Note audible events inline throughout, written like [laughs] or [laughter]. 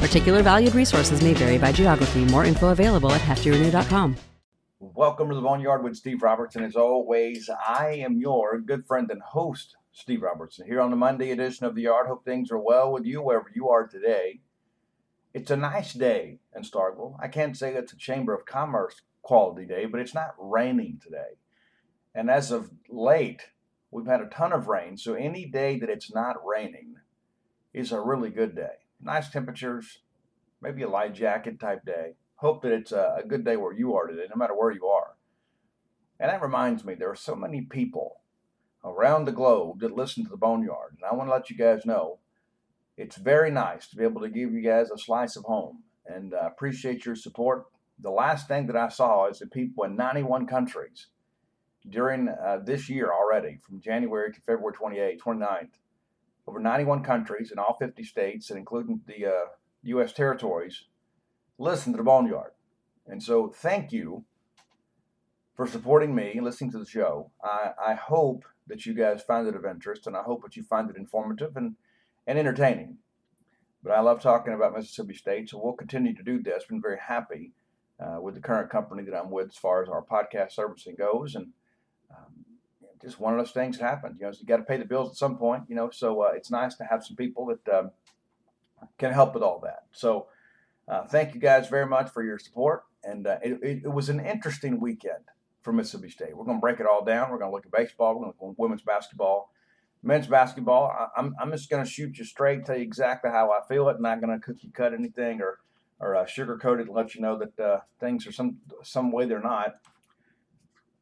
Particular valued resources may vary by geography. More info available at heftyrenew.com. Welcome to the Boneyard with Steve Robertson. As always, I am your good friend and host, Steve Robertson, here on the Monday edition of The Yard. Hope things are well with you wherever you are today. It's a nice day in Starkville. I can't say it's a Chamber of Commerce quality day, but it's not raining today. And as of late, we've had a ton of rain, so any day that it's not raining is a really good day nice temperatures, maybe a light jacket type day. Hope that it's a, good day where you are today, no matter where you are. And that reminds me, there are so many people around the globe that listen to the Boneyard. And I want to let you guys know it's very nice to be able to give you guys a slice of home and uh, appreciate your support. The last thing that I saw is that people in 91 countries during uh, this year already, from January to February 28th, 29th, over 91 countries in all 50 states and including the uh, U.S. territories listen to the Boneyard. And so thank you for supporting me and listening to the show. I, I hope that you guys find it of interest and I hope that you find it informative and, and entertaining. But I love talking about Mississippi State, so we'll continue to do this. Been very happy uh, with the current company that I'm with as far as our podcast servicing goes, and um, just one of those things happen. You know, so you got to pay the bills at some point. You know, so uh, it's nice to have some people that um, can help with all that. So, uh, thank you guys very much for your support. And uh, it, it, it, was an interesting weekend for Mississippi State. We're going to break it all down. We're going to look at baseball. We're going to look at women's basketball, men's basketball. I, am I'm, I'm just going to shoot you straight, tell you exactly how I feel it. Not going to cookie cut anything or or uh, sugarcoat it let you know that uh, things are some some way they're not.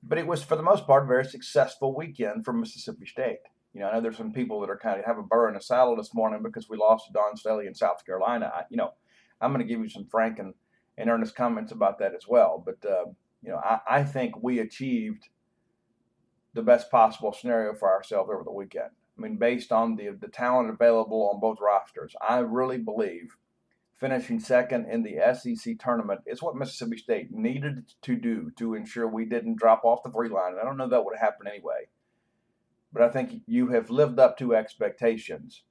But it was, for the most part, a very successful weekend for Mississippi State. You know, I know there's some people that are kind of have a burr in a saddle this morning because we lost to Dawn Staley in South Carolina. I, you know, I'm going to give you some frank and, and earnest comments about that as well. But, uh, you know, I, I think we achieved the best possible scenario for ourselves over the weekend. I mean, based on the, the talent available on both rosters, I really believe finishing second in the SEC tournament is what Mississippi State needed to do to ensure we didn't drop off the three line. I don't know that would happen anyway, but I think you have lived up to expectations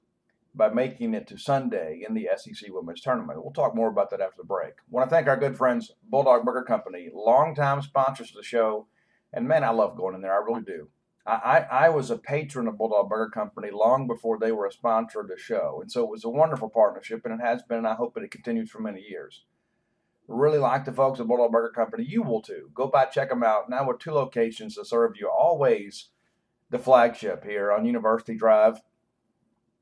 by making it to Sunday in the SEC Women's Tournament. We'll talk more about that after the break. I want to thank our good friends Bulldog Burger Company, longtime sponsors of the show, and man, I love going in there. I really do. I, I was a patron of Bulldog Burger Company long before they were a sponsor of the show. And so it was a wonderful partnership, and it has been, and I hope that it continues for many years. Really like the folks at Bulldog Burger Company. You will too. Go by, check them out. Now, with two locations to serve you, always the flagship here on University Drive,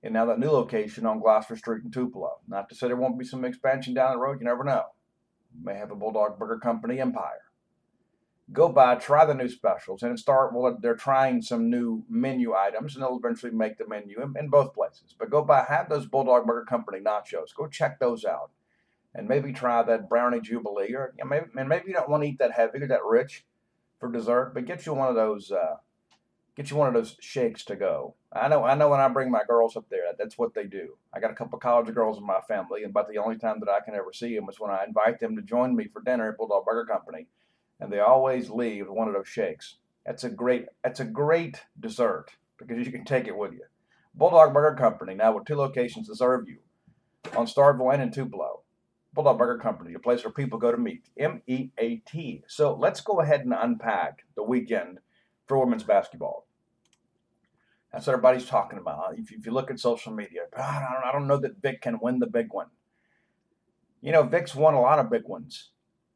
and now that new location on Gloster Street in Tupelo. Not to say there won't be some expansion down the road, you never know. may have a Bulldog Burger Company empire go by, try the new specials, and start. Well, they're trying some new menu items, and they'll eventually make the menu in, in, both places. But go by, have those Bulldog Burger Company nachos. Go check those out, and maybe try that brownie jubilee, or you know, maybe and maybe you don't want to eat that heavy or that rich for dessert, but get you one of those. Uh, get you one of those shakes to go. I know. I know when I bring my girls up there, that's what they do. I got a couple of college girls in my family, and about the only time that I can ever see them is when I invite them to join me for dinner at Bulldog Burger Company and they always leave one of those shakes. That's a great that's a great dessert because you can take it with you. Bulldog Burger Company now with two locations to serve you on Starkville and in Tupelo. Bulldog Burger Company, a place where people go to meet. M E A T. So let's go ahead and unpack the weekend for women's basketball. That's what everybody's talking about. Uh, if, if you look at social media, don't, I don't know that Vic can win the big one. You know, Vic's won a lot of big ones.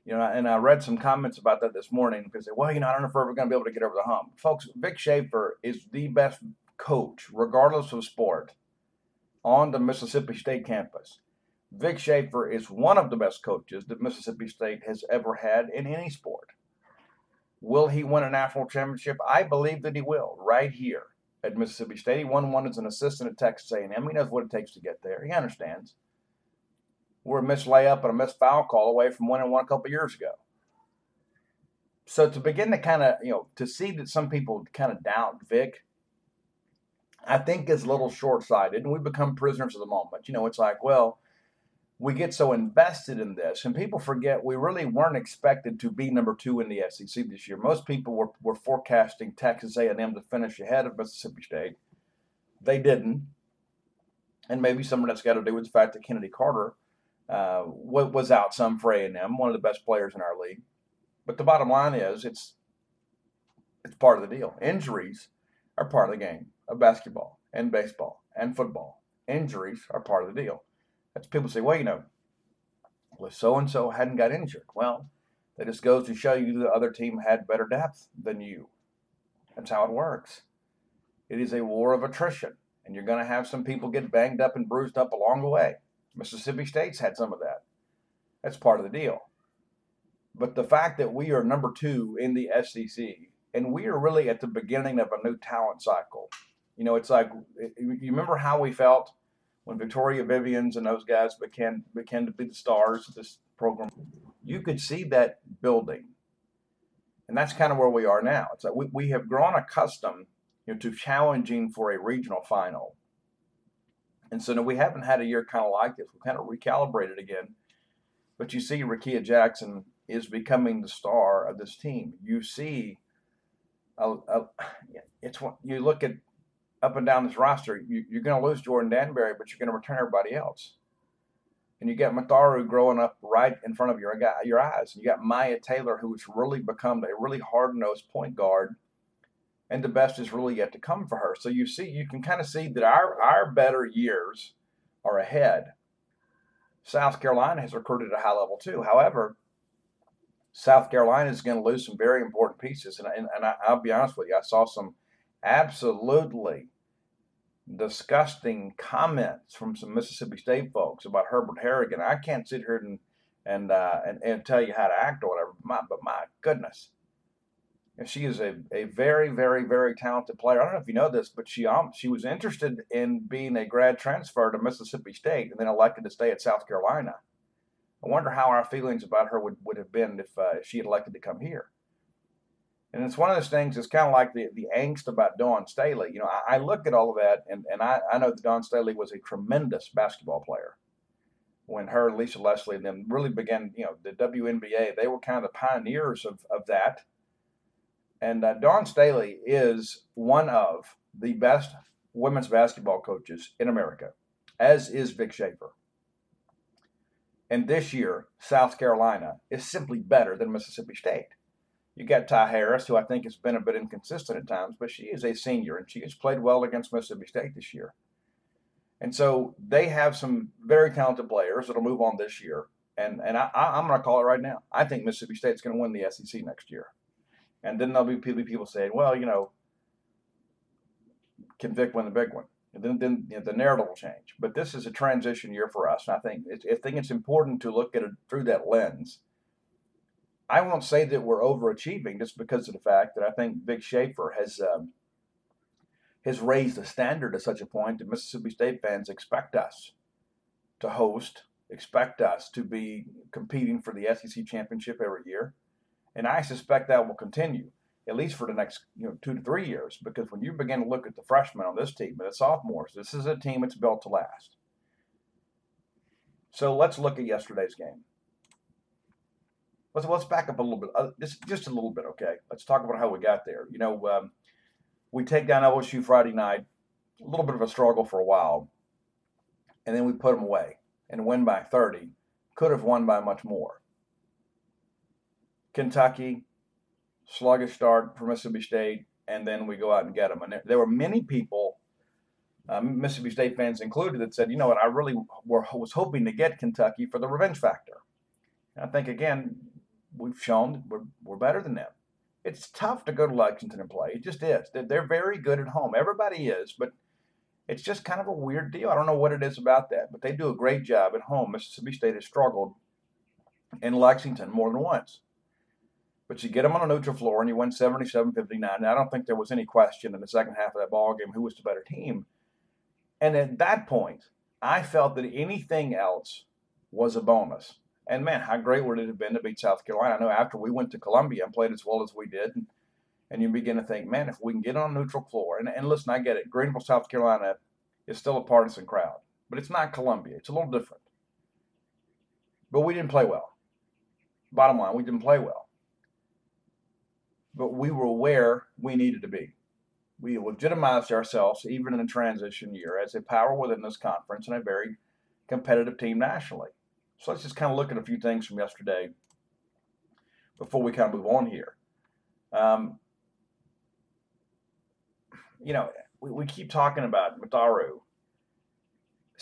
You know, and I read some comments about that this morning because they, well, you know, I don't know if we're ever going to be able to get over the hump. Folks, Vic Schaefer is the best coach, regardless of sport, on the Mississippi State campus. Vic Schaefer is one of the best coaches that Mississippi State has ever had in any sport. Will he win a national championship? I believe that he will, right here at Mississippi State. He won one as an assistant at Texas A&M. He knows what it takes to get there. He understands. We're a missed layup and a missed foul call away from winning one a couple years ago. So to begin to kind of, you know, to see that some people kind of doubt Vic, I think is a little short sighted, and we become prisoners of the moment. You know, it's like, well, we get so invested in this, and people forget we really weren't expected to be number two in the SEC this year. Most people were, were forecasting Texas A&M to finish ahead of Mississippi State. They didn't, and maybe some of that's got to do with the fact that Chennedy Carter uh, was out some for A&M, one of the best players in our league. But the bottom line is, it's it's part of the deal. Injuries are part of the game of basketball and baseball and football. Injuries are part of the deal. That's people say, well, you know, well, so and so hadn't got injured. Well, that just goes to show you the other team had better depth than you. That's how it works. It is a war of attrition, and you're going to have some people get banged up and bruised up along the way. Mississippi State's had some of that. That's part of the deal. But the fact that we are number two in the SEC, and we are really at the beginning of a new talent cycle. You know, it's like you remember how we felt when Victoria Vivians and those guys began began to be the stars of this program. You could see that building, and that's kind of where we are now. It's like we, we have grown accustomed you know, to challenging for a regional final and so no, we haven't had a year kind of like this. We kind of recalibrated again. But you see, Rickea Jackson is becoming the star of this team. You see, uh, uh, it's what you look at up and down this roster. You, are going to lose Jordan Danberry, but you're going to return everybody else. And you got Matharu growing up right in front of your your eyes. And you got Myah Taylor, who's really become a really hard nosed point guard and the best is really yet to come for her. So you see, you can kind of see that our our better years are ahead. South Carolina has recruited at a high level too. However, South Carolina is going to lose some very important pieces, and, and, and I, I'll be honest with you, I saw some absolutely disgusting comments from some Mississippi State folks about Herbert Harrigan. I can't sit here and and uh, and, and tell you how to act or whatever, my, but my goodness, and she is a, a very, very, very talented player. I don't know if you know this, but she um, she was interested in being a grad transfer to Mississippi State and then elected to stay at South Carolina. I wonder how our feelings about her would, would have been if, uh, she had elected to come here. And it's one of those things, it's kind of like the, the angst about Dawn Staley. You know, I, I look at all of that, and, and I, I know that Dawn Staley was a tremendous basketball player. when her Lisa Leslie and them really began, you know, the WNBA, they were kind of the pioneers of, of that. And uh, Dawn Staley is one of the best women's basketball coaches in America, as is Vic Schaefer. And this year, South Carolina is simply better than Mississippi State. You got Ty Harris, who I think has been a bit inconsistent at times, but she is a senior and she has played well against Mississippi State this year. And so they have some very talented players that'll move on this year. And and I, am going to call it right now. I think Mississippi State's going to win the SEC next year. And then there'll be people saying, well, you know, can Vic win the big one? And then, then you know, the narrative will change. But this is a transition year for us. And I think I think it's important to look at it through that lens. I won't say that we're overachieving just because of the fact that I think Vic Schaefer has um, has raised the standard to such a point that Mississippi State fans expect us to host, expect us to be competing for the SEC championship every year, and I suspect that will continue at least for the next you know two to three years. Because when you begin to look at the freshmen on this team and the sophomores, this is a team that's built to last. So let's look at yesterday's game. Let's let's back up a little bit, uh, just just a little bit, okay? Let's talk about how we got there. You know, um, we take down LSU Friday night, a little bit of a struggle for a while, and then we put them away and win by 30. Could have won by much more. Kentucky, sluggish start for Mississippi State, and then we go out and get them. And there, there were many people, um, Mississippi State fans included, that said, you know what, I really were, was hoping to get Kentucky for the revenge factor. And I think, again, we've shown we're, we're better than them. It's tough to go to Lexington and play. It just is. They're very good at home. Everybody is, but it's just kind of a weird deal. I don't know what it is about that, but they do a great job at home. Mississippi State has struggled in Lexington more than once. But you get them on a neutral floor and you win 77 59. I don't think there was any question in the second half of that ball game who was the better team. And at that point, I felt that anything else was a bonus. And man, how great would it have been to beat South Carolina? I know after we went to Columbia and played as well as we did, and, and you begin to think, man, if we can get on neutral floor, and, and listen, I get it, Greenville, South Carolina is still a partisan crowd, but it's not Columbia. It's a little different. But we didn't play well. Bottom line, we didn't play well. But we were where we needed to be. We legitimized ourselves, even in a transition year, as a power within this conference and a very competitive team nationally. So let's just kind of look at a few things from yesterday before we kind of move on here. Um, you know, we, we keep talking about Matharu,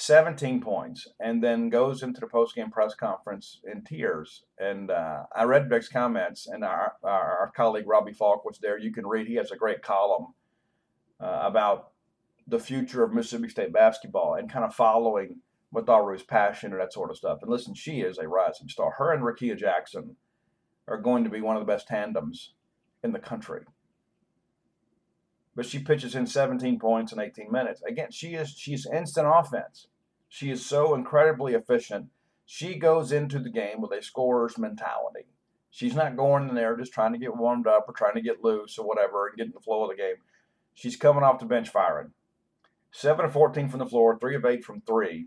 17 points, and then goes into the post-game press conference in tears. And uh, I read Vic's comments, and our, our, colleague Robbie Falk was there. You can read; he has a great column uh, about the future of Mississippi State basketball and kind of following Matharu's passion and that sort of stuff. And listen, she is a rising star. Her and Rickea Jackson are going to be one of the best tandems in the country. But she pitches in 17 points in 18 minutes. Again, she is she's instant offense. She is so incredibly efficient. She goes into the game with a scorer's mentality. She's not going in there just trying to get warmed up or trying to get loose or whatever and get in the flow of the game. She's coming off the bench firing. 7 of 14 from the floor, 3 of 8 from 3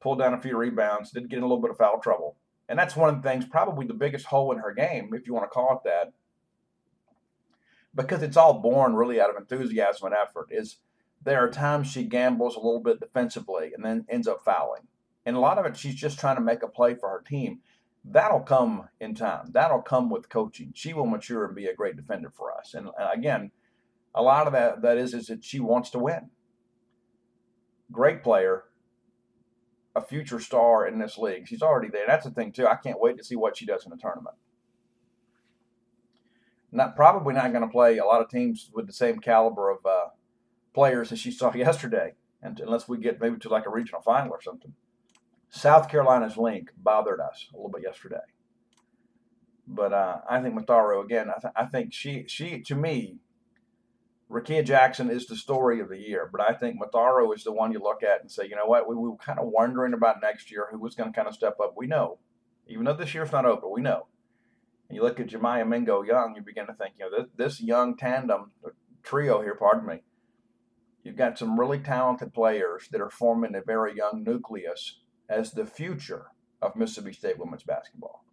pulled down a few rebounds, did get in a little bit of foul trouble. And that's one of the things, probably the biggest hole in her game, if you want to call it that, because it's all born really out of enthusiasm and effort, is there are times she gambles a little bit defensively and then ends up fouling. And a lot of it, she's just trying to make a play for her team. That'll come in time. That'll come with coaching. She will mature and be a great defender for us. And again, a lot of that that is is that she wants to win. Great player, a future star in this league. She's already there. That's the thing too. I can't wait to see what she does in the tournament. Not probably not going to play a lot of teams with the same caliber of uh, players as she saw [laughs] yesterday, and unless we get maybe to like a regional final or something. South Carolina's link bothered us a little bit yesterday, but uh, I think Matharu again. I, th- I think she she to me Rickea Jackson is the story of the year, but I think Matharu is the one you look at and say, you know what, we, we were kind of wondering about next year who was going to kind of step up. We know, even though this year's not over, we know. And you look at JaMya Mingo Young, you begin to think, you know, this, this young tandem, trio here, pardon me, you've got some really talented players that are forming a very young nucleus as the future of Mississippi State women's basketball.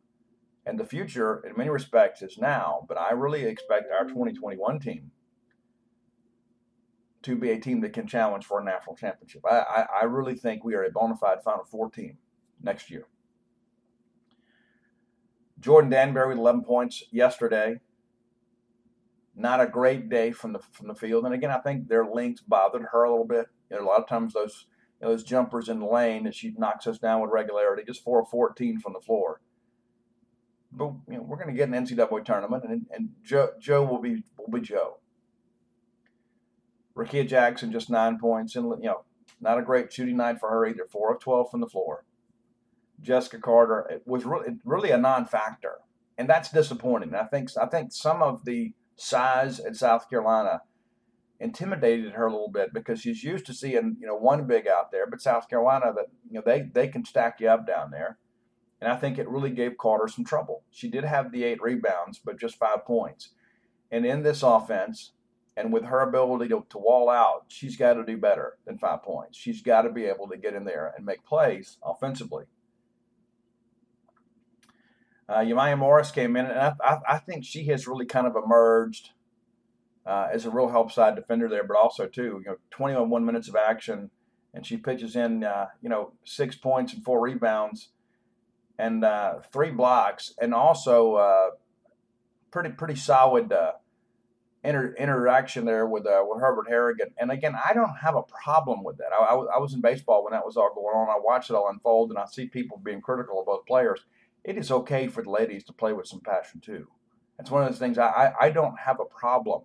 And the future, in many respects, is now, but I really expect our 2021 team to be a team that can challenge for a national championship. I, I, I really think we are a bona fide Final Four team next year. Jordan Danberry with 11 points yesterday. Not a great day from the from the field, and again, I think their links bothered her a little bit. You know, a lot of times those you know, those jumpers in the lane that she knocks us down with regularity, just 4 of 14 from the floor. But you know, we're going to get an NCAA tournament, and, and Joe, Joe will be will be Joe. Rickea Jackson just nine points, and you know, not a great shooting night for her either. Four of 12 from the floor. Jessika Carter was really really a non-factor, and that's disappointing. I think I think some of the size at South Carolina intimidated her a little bit because she's used to seeing you know one big out there, but South Carolina that you know they they can stack you up down there, and I think it really gave Carter some trouble. She did have the eight rebounds, but just five points, and in this offense. And with her ability to, to wall out, she's got to do better than five points. She's got to be able to get in there and make plays offensively. Uh, Yemiyah Morris came in, and I, I, I, think she has really kind of emerged uh, as a real help side defender there, but also too, you know, 21 minutes of action, and she pitches in, uh, you know, six points and four rebounds, and uh, three blocks, and also uh, pretty pretty solid uh, inter- interaction there with with Herbert Harrigan. And again, I don't have a problem with that. I, I was in baseball when that was all going on. I watched it all unfold, and I see people being critical of both players it is okay for the ladies to play with some passion too. It's one of those things I, I don't have a problem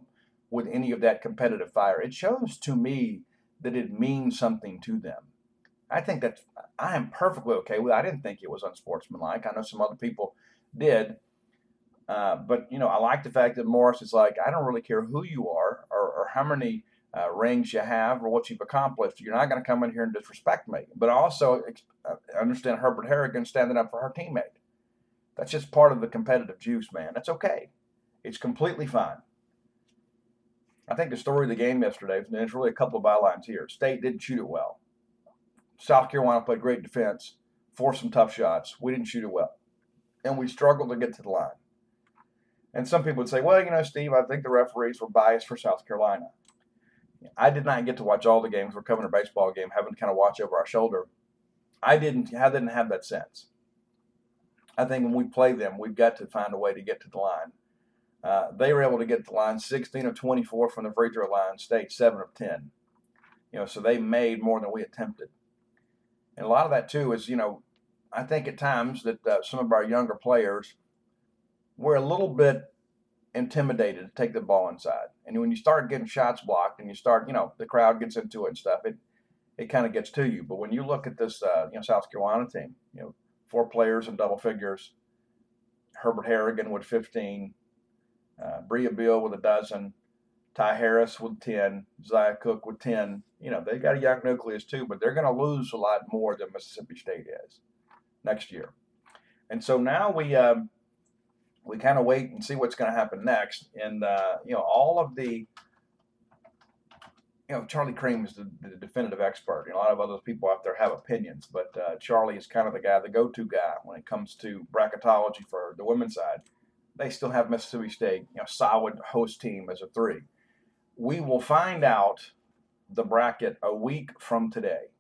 with any of that competitive fire. It shows to me that it means something to them. I think that I am perfectly okay with it. I didn't think it was unsportsmanlike. I know some other people did. Uh, but, you know, I like the fact that Morris is like, I don't really care who you are or, or how many uh, rings you have or what you've accomplished. You're not going to come in here and disrespect me. But I also uh, understand Herbert Harrigan standing up for her teammate. That's just part of the competitive juice, man. That's okay. It's completely fine. I think the story of the game yesterday, there's really a couple of bylines here. State didn't shoot it well. South Carolina played great defense, forced some tough shots. We didn't shoot it well. And we struggled to get to the line. And some people would say, well, you know, Steve, I think the referees were biased for South Carolina. I did not get to watch all the games. We're covering a baseball game, having to kind of watch over our shoulder. I didn't, I didn't have that sense. I think when we play them, we've got to find a way to get to the line. Uh, they were able to get to the line 16 of 24 from the free throw line, state 7 of 10. You know, so they made more than we attempted. And a lot of that, too, is, you know, I think at times that uh, some of our younger players were a little bit intimidated to take the ball inside. And when you start getting shots blocked and you start, you know, the crowd gets into it and stuff, it, it kind of gets to you. But when you look at this, uh, you know, South Carolina team, you know, four players in double figures. Herbert Harrigan with 15, uh, Brea Beal with a dozen, Ty Harris with 10, Zia Cooke with 10. You know, they got a young nucleus too, but they're going to lose a lot more than Mississippi State is next year. And so now we um, we kind of wait and see what's going to happen next. And, uh, you know, all of the you know, Charlie Creme is the, the definitive expert. You know, a lot of other people out there have opinions, but uh, Charlie is kind of the guy, the go-to guy when it comes to bracketology for the women's side. They still have Mississippi State, you know, solid host team as a three. We will find out the bracket a week from today.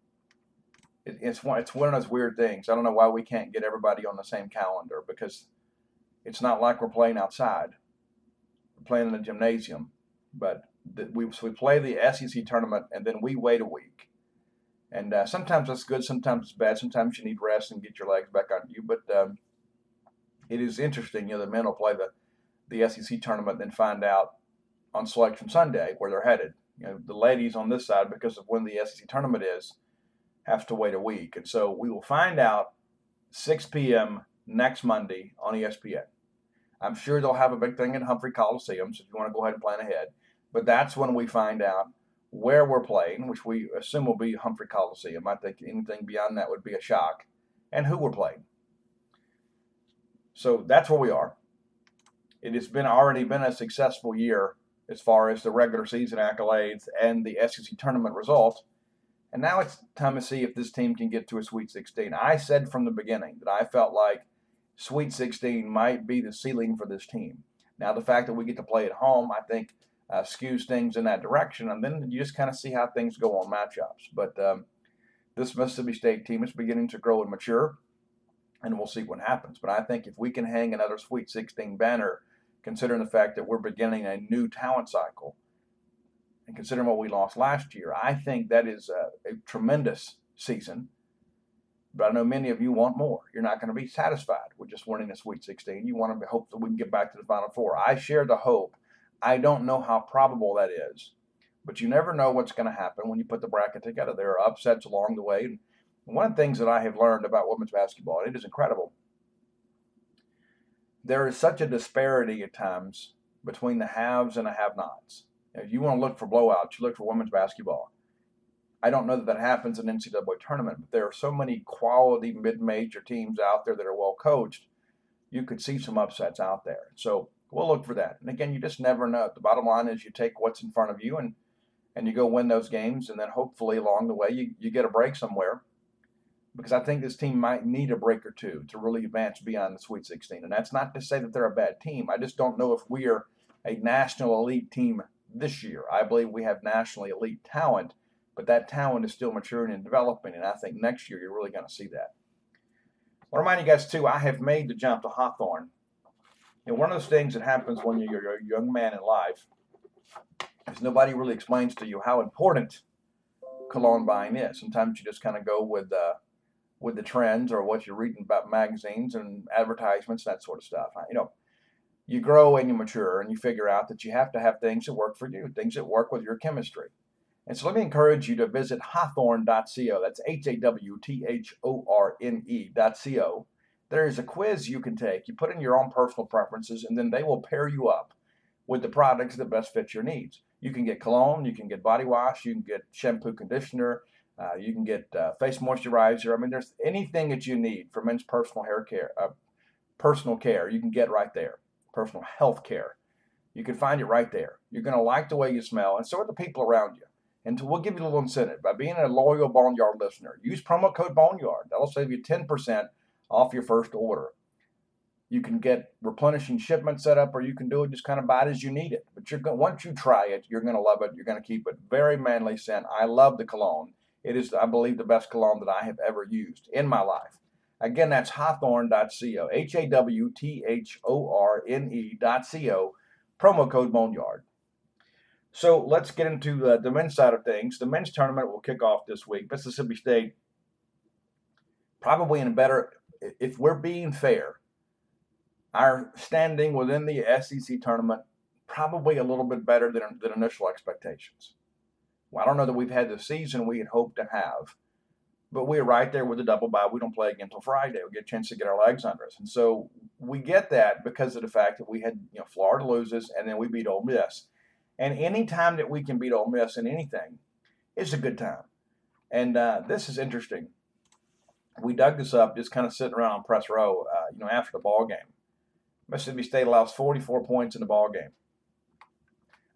It, it's one, it's one of those weird things. I don't know why we can't get everybody on the same calendar because it's not like we're playing outside. We're playing in a gymnasium, but we we play the SEC tournament and then we wait a week. And uh, sometimes that's good, sometimes it's bad. Sometimes you need rest and get your legs back on you. But um, it is interesting, you know, the men will play the the SEC tournament and then find out on Selection Sunday where they're headed. You know, the ladies on this side, because of when the SEC tournament is, have to wait a week. And so we will find out 6 p.m. next Monday on ESPN. I'm sure they'll have a big thing at Humphrey Coliseum, so if you want to go ahead and plan ahead. But that's when we find out where we're playing, which we assume will be Humphrey Coliseum. I think anything beyond that would be a shock, and who we're playing. So that's where we are. It has been already been a successful year as far as the regular season accolades and the SEC tournament result. And now it's time to see if this team can get to a Sweet 16. I said from the beginning that I felt like Sweet 16 might be the ceiling for this team. Now, the fact that we get to play at home, I think, uh, skews things in that direction. And then you just kind of see how things go on matchups. But um, this Mississippi State team is beginning to grow and mature, and we'll see what happens. But I think if we can hang another Sweet 16 banner, considering the fact that we're beginning a new talent cycle, and considering what we lost last year, I think that is a, a tremendous season. But I know many of you want more. You're not going to be satisfied with just winning the Sweet 16. You want to hope that we can get back to the Final Four. I share the hope. I don't know how probable that is, but you never know what's going to happen when you put the bracket together. There are upsets along the way. And one of the things that I have learned about women's basketball, and it is incredible, there is such a disparity at times between the haves and the have nots. If you want to look for blowouts, you look for women's basketball. I don't know that that happens in NCAA tournament, but there are so many quality mid-major teams out there that are well coached. You could see some upsets out there. So we'll look for that. And again, you just never know. The bottom line is you take what's in front of you and and you go win those games, and then hopefully along the way you, you get a break somewhere. Because I think this team might need a break or two to really advance beyond the Sweet 16. And that's not to say that they're a bad team. I just don't know if we are a national elite team this year. I believe we have nationally elite talent, but that talent is still maturing and developing, and I think next year you're really going to see that. I want to remind you guys, too, I have made the jump to Hawthorne. And one of those things that happens when you're a young man in life is nobody really explains to you how important cologne buying is. Sometimes you just kind of go with uh, with the trends or what you're reading about magazines and advertisements, that sort of stuff. You know, you grow and you mature and you figure out that you have to have things that work for you, things that work with your chemistry. And so let me encourage you to visit hawthorne.co. That's H A W T H O R N E.co. There is a quiz you can take. You put in your own personal preferences, and then they will pair you up with the products that best fit your needs. You can get cologne, you can get body wash, you can get shampoo conditioner, uh, you can get uh, face moisturizer. I mean, there's anything that you need for men's personal hair care, uh, personal care, you can get right there personal health care. You can find it right there. You're going to like the way you smell, and so are the people around you. And we'll give you a little incentive by being a loyal Boneyard listener. Use promo code Boneyard. That'll save you 10% off your first order. You can get replenishing shipment set up, or you can do it just kind of buy it as you need it. But you're going, once you try it, you're going to love it. You're going to keep it. Very manly scent. I love the cologne. It is, I believe, the best cologne that I have ever used in my life. Again, that's hawthorne.co, H A W T H O R N E.co, promo code Boneyard. So let's get into uh, the men's side of things. The men's tournament will kick off this week. Mississippi State, probably in a better, if we're being fair, our standing within the SEC tournament probably a little bit better than, than initial expectations. Well, I don't know that we've had the season we had hoped to have but we're right there with the double bye. We don't play again until Friday. We get a chance to get our legs under us, and so we get that because of the fact that we had you know Florida loses and then we beat Ole Miss, and any time that we can beat Ole Miss in anything, it's a good time. And uh, this is interesting. We dug this up just kind of sitting around on press row, uh, you know, after the ball game. Mississippi State allows 44 points in the ball game.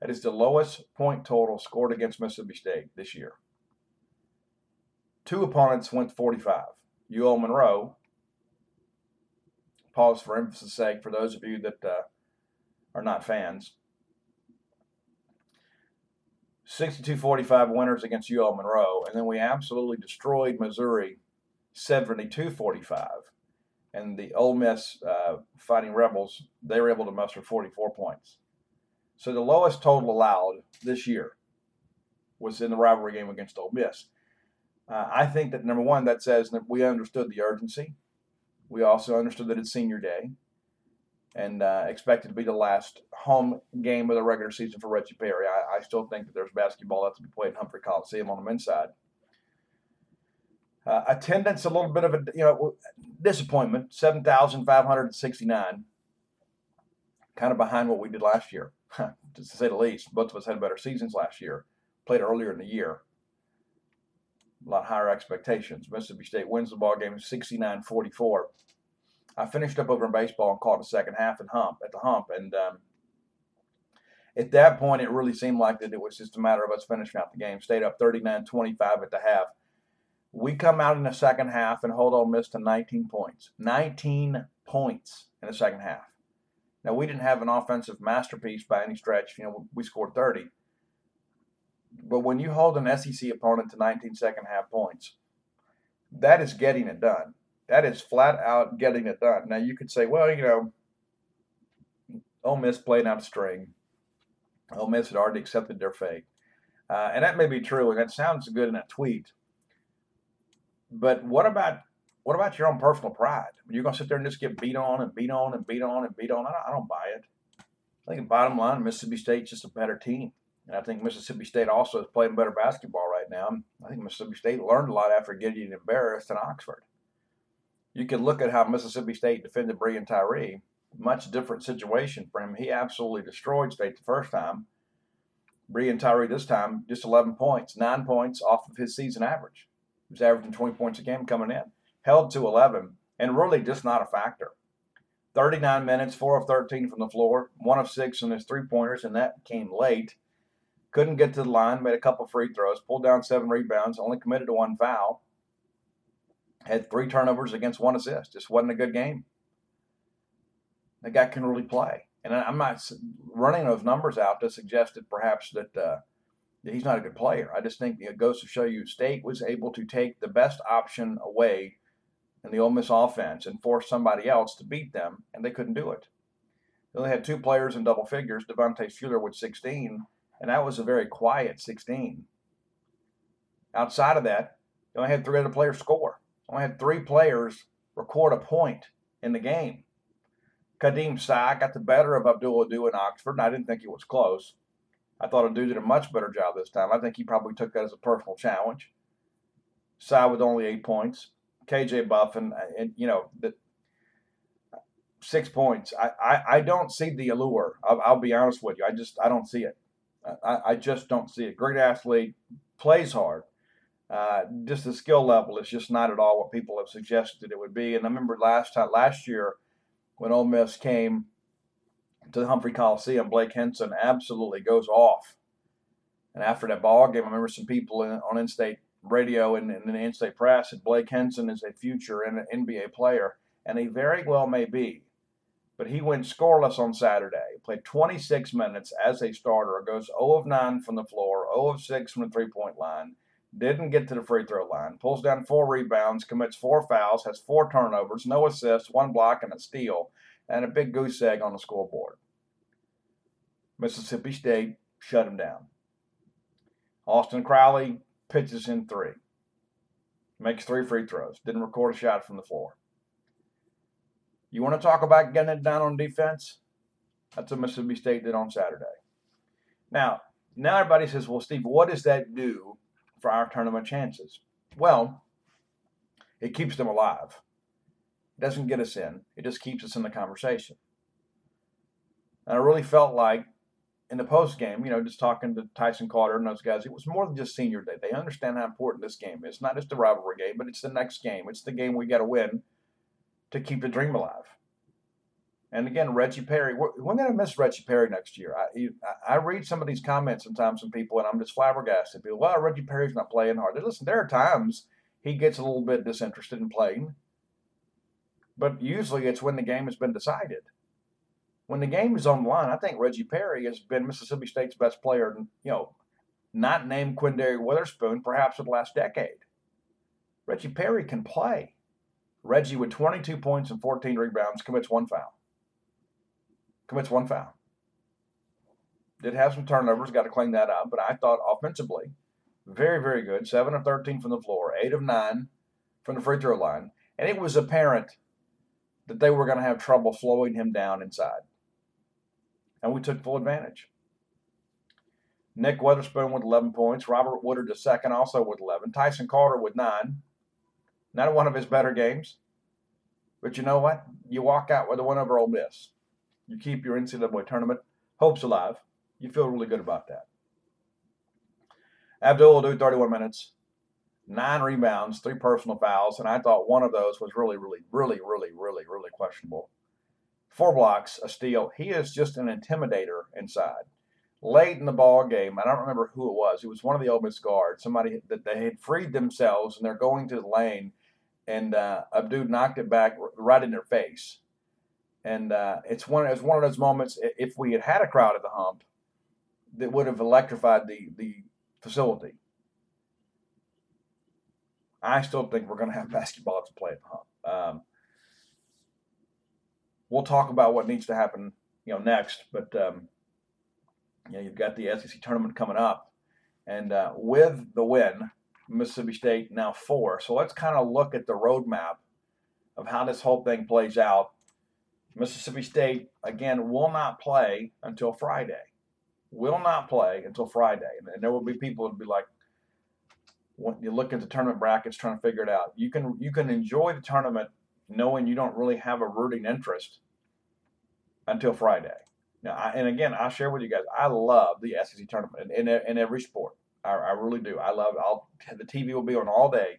That is the lowest point total scored against Mississippi State this year. Two opponents went 45. UL Monroe, pause for emphasis sake for those of you that uh, are not fans. 62-45 winners against UL Monroe, and then we absolutely destroyed Missouri 72-45. And the Ole Miss uh, Fighting Rebels, they were able to muster 44 points. So the lowest total allowed this year was in the rivalry game against Ole Miss. Uh, I think that number one, that says that we understood the urgency. We also understood that it's senior day and uh, expected to be the last home game of the regular season for Reggie Perry. I, I still think that there's basketball left to be played at Humphrey Coliseum on the men's side. Uh, attendance, a little bit of a you know disappointment, seven thousand five hundred sixty-nine, kind of behind what we did last year, [laughs] to say the least. Both of us had better seasons last year, played earlier in the year a lot higher expectations. Mississippi State wins the ball game 69-44. I finished up over in baseball and caught the second half and hump at the hump, and um, At that point, it really seemed like that it was just a matter of us finishing out the game. Stayed up 39-25 at the half. We come out in the second half and hold Ole Miss to 19 points. 19 points in the second half. Now we didn't have an offensive masterpiece by any stretch. You know, we scored 30. But when you hold an SEC opponent to 19 second half points, that is getting it done. That is flat out getting it done. Now you could say, well, you know, Ole Miss played out a string. Ole Miss had already accepted their fate. Uh, and that may be true, and that sounds good in a tweet. But what about what about your own personal pride? You're going to sit there and just get beat on and beat on and beat on and beat on. I don't, I don't buy it. I think bottom line, Mississippi State's just a better team. And I think Mississippi State also is playing better basketball right now. I think Mississippi State learned a lot after getting embarrassed in Oxford. You can look at how Mississippi State defended Breein Tyree. Much different situation for him. He absolutely destroyed State the first time. Breein Tyree this time, just 11 points, nine points off of his season average. Was averaging 20 points a game coming in. Held to 11, and really just not a factor. 39 minutes, 4 of 13 from the floor, 1 of 6 in his three pointers, and that came late. Couldn't get to the line, made a couple free throws, pulled down seven rebounds, only committed to one foul. Had three turnovers against one assist. Just wasn't a good game. The guy can really play. And I'm not running those numbers out to suggest that perhaps that, uh, that he's not a good player. I just think it goes to show you State was able to take the best option away in the Ole Miss offense and force somebody else to beat them, and they couldn't do it. They only had two players in double figures, Devontae Shuler with 16, and that was a very quiet 16. Outside of that, they only had three other players score. Only had three players record a point in the game. Khadim Sy got the better of Abdul Ado in Oxford, and I didn't think it was close. I thought Ado did a much better job this time. I think he probably took that as a personal challenge. Sy with only eight points. KJ Buffen, and you know the six points. I, I, I don't see the allure. I'll, I'll, be honest with you. I just I don't see it. I, I just don't see it. Great athlete, plays hard. Uh, just the skill level is just not at all what people have suggested it would be. And I remember last time last year when Ole Miss came to the Humphrey Coliseum, Blake Hinson absolutely goes off. And after that ball game, I remember some people in, on in-state radio and, and in the in-state press that Blake Hinson is a future NBA player, and he very well may be. But he went scoreless on Saturday. Played 26 minutes as a starter. Goes 0 of 9 from the floor, 0 of 6 from the three-point line. Didn't get to the free throw line. Pulls down four rebounds, commits four fouls, has four turnovers, no assists, one block, and a steal, and a big goose egg on the scoreboard. Mississippi State shut him down. Austin Crowley pitches in three, makes three free throws, didn't record a shot from the floor. You want to talk about getting it down on defense? That's what Mississippi State did on Saturday. Now, now everybody says, well, Steve, what does that do for our tournament chances? Well, it keeps them alive. It doesn't get us in, it just keeps us in the conversation. And I really felt like in the post game, you know, just talking to Tyson Carter and those guys, it was more than just senior day. They understand how important this game is. Not just a rivalry game, but it's the next game. It's the game we got to win to keep the dream alive. And again, Reggie Perry, we're, we're going to miss Reggie Perry next year. I, I read some of these comments sometimes from people, and I'm just flabbergasted. People, well, Reggie Perry's not playing hard. Listen, there are times he gets a little bit disinterested in playing, but usually it's when the game has been decided when the game is on the line, I think Reggie Perry has been Mississippi State's best player, you know, not named Quinndary Weatherspoon, perhaps of the last decade. Reggie Perry can play. Reggie with 22 points and 14 rebounds commits one foul. Commits one foul. Did have some turnovers, got to clean that up, but I thought offensively, very, very good. 7 of 13 from the floor, 8 of 9 from the free throw line. And it was apparent that they were going to have trouble slowing him down inside and we took full advantage. Nick Weatherspoon with 11 points. Robert Woodard the second also with 11. Tyson Carter with nine. Not one of his better games. But you know what? You walk out with a win over Ole Miss. You keep your NCAA tournament hopes alive. You feel really good about that. Abdul Ado 31 minutes, nine rebounds, three personal fouls, and I thought one of those was really, really, really, really, really, really questionable four blocks, a steal. He is just an intimidator inside. late in the ball game. I don't remember who it was. It was one of the Ole Miss guards. Somebody that they had freed themselves and they're going to the lane, and uh, a dude knocked it back right in their face. And uh, it's one it's one of those moments. If we had had a crowd at the hump, that would have electrified the the facility. I still think we're going to have [laughs] basketball to play at the hump. Um, we'll talk about what needs to happen, you know, next. But um, you know, you've got the SEC tournament coming up, and uh, with the win, Mississippi State now four. So let's kind of look at the roadmap of how this whole thing plays out. Mississippi State again will not play until Friday. Will not play until Friday, and there will be people who'll be like, when you look at the tournament brackets, trying to figure it out. You can you can enjoy the tournament knowing you don't really have a rooting interest until Friday. Now, I, and again, I'll share with you guys. I love the SEC tournament in, in, in every sport. I, I, really do. I love. I'll the TV will be on all day,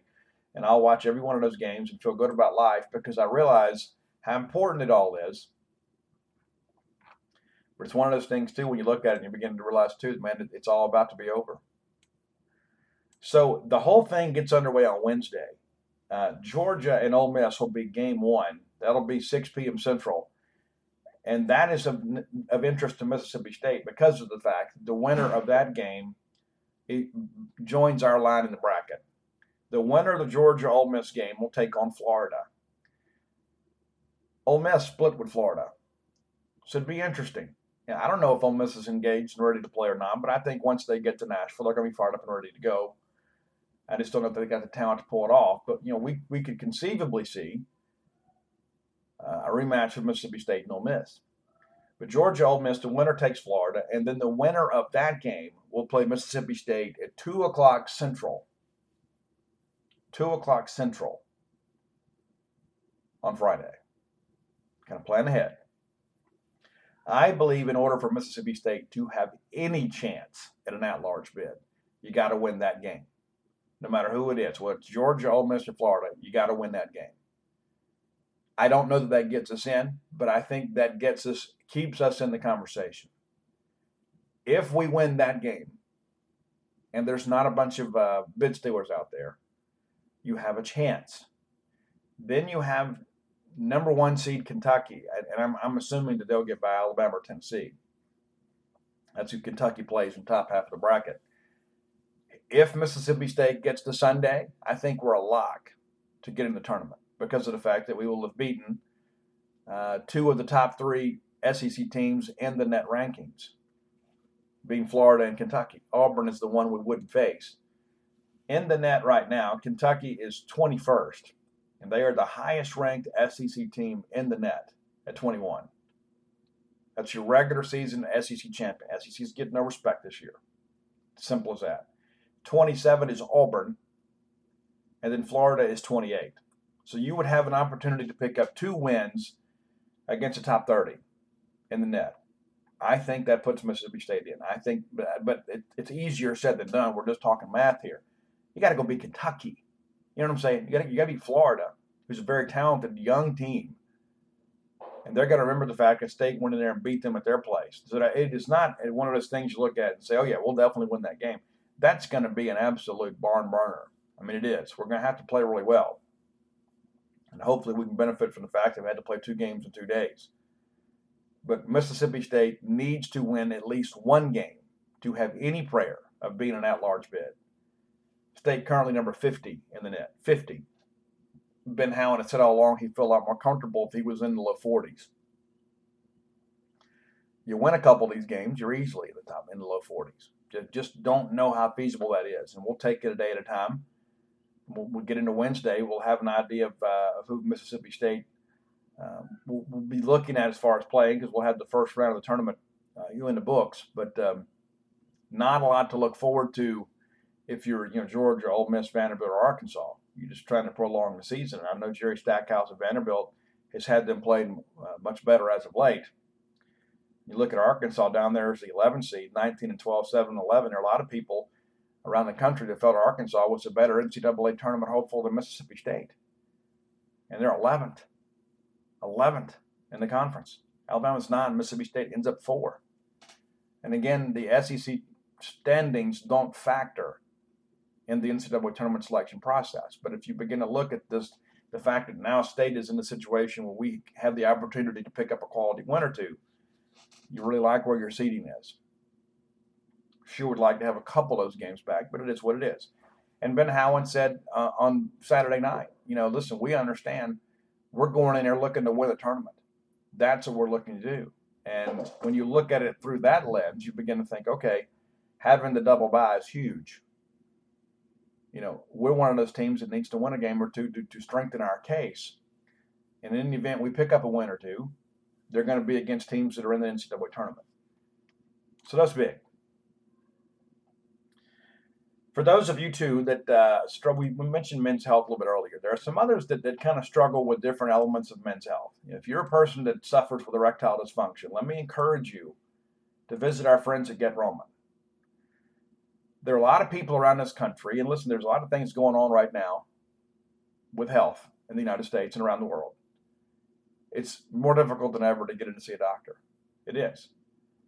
and I'll watch every one of those games and feel good about life because I realize how important it all is. But it's one of those things too. When you look at it, and you begin to realize too, man, it's all about to be over. So the whole thing gets underway on Wednesday. Uh, Georgia and Ole Miss will be game one. That'll be 6 p.m. Central. And that is of, of interest to Mississippi State because of the fact the winner of that game joins our line in the bracket. The winner of the Georgia Ole Miss game will take on Florida. Ole Miss split with Florida. So it'd be interesting. Yeah, I don't know if Ole Miss is engaged and ready to play or not, but I think once they get to Nashville, they're going to be fired up and ready to go. I just don't know if they got the talent to pull it off. But you know, we we could conceivably see uh, a rematch of Mississippi State and Ole Miss. But Georgia Ole Miss, the winner takes Florida, and then the winner of that game will play Mississippi State at two o'clock Central. Two o'clock Central on Friday. Kind of plan ahead. I believe in order for Mississippi State to have any chance at an at-large bid, you got to win that game no matter who it is, whether it's Georgia, Ole Miss, or Florida, you got to win that game. I don't know that that gets us in, but I think that gets us, keeps us in the conversation. If we win that game, and there's not a bunch of uh, bid stealers out there, you have a chance. Then you have number one seed Kentucky, and I'm, I'm assuming that they'll get by Alabama or Tennessee. That's who Kentucky plays in top half of the bracket if Mississippi State gets to Sunday, I think we're a lock to get in the tournament because of the fact that we will have beaten uh, two of the top three SEC teams in the net rankings, being Florida and Kentucky. Auburn is the one we wouldn't face. In the net right now, Kentucky is 21st, and they are the highest ranked SEC team in the net at 21. That's your regular season SEC champion. SEC's getting no respect this year. Simple as that. 27 is Auburn, and then Florida is 28. So you would have an opportunity to pick up two wins against the top 30 in the net. I think that puts Mississippi State in. I think, but it, it's easier said than done. We're just talking math here. You got to go beat Kentucky. You know what I'm saying? You got you to beat Florida, who's a very talented young team, and they're going to remember the fact that State went in there and beat them at their place. So it is not one of those things you look at and say, "Oh yeah, we'll definitely win that game." That's going to be an absolute barn burner. I mean, it is. We're going to have to play really well. And hopefully we can benefit from the fact that we had to play two games in two days. But Mississippi State needs to win at least one game to have any prayer of being an at large bid. State currently number 50 in the net. 50. Ben Howland had said all along he'd feel a lot more comfortable if he was in the low 40s. You win a couple of these games, you're easily at the top in the low 40s just don't know how feasible that is. And we'll take it a day at a time. We'll, we'll get into Wednesday. We'll have an idea of, uh, of who Mississippi State um, we'll, we'll, be looking at as far as playing because we'll have the first round of the tournament uh, you in the books. But um, not a lot to look forward to if you're you know Georgia, Ole Miss, Vanderbilt, or Arkansas. You're just trying to prolong the season. I know Jerry Stackhouse of Vanderbilt has had them playing uh, much better as of late. You look at Arkansas down there as the 11 seed, 19 and 12, 7 and 11. There are a lot of people around the country that felt Arkansas was a better NCAA tournament hopeful than Mississippi State. And they're 11th. 11th in the conference. Alabama's 9, Mississippi State ends up 4. And again, the SEC standings don't factor in the NCAA tournament selection process. But if you begin to look at this, the fact that now state is in a situation where we have the opportunity to pick up a quality win or two, you really like where your seating is. Sure would like to have a couple of those games back, but it is what it is. And Ben Howland said uh, on Saturday night, you know, listen, we understand we're going in there looking to win the tournament. That's what we're looking to do. And when you look at it through that lens, you begin to think, okay, having the double bye is huge. You know, we're one of those teams that needs to win a game or two to, to strengthen our case. And in the event we pick up a win or two, they're going to be against teams that are in the NCAA tournament. So that's big. For those of you too that uh, struggle, we mentioned men's health a little bit earlier. There are some others that, that kind of struggle with different elements of men's health. If you're a person that suffers with erectile dysfunction, let me encourage you to visit our friends at Get Roman. There are a lot of people around this country, and listen, there's a lot of things going on right now with health in the United States and around the world. It's more difficult than ever to get in to see a doctor. It is.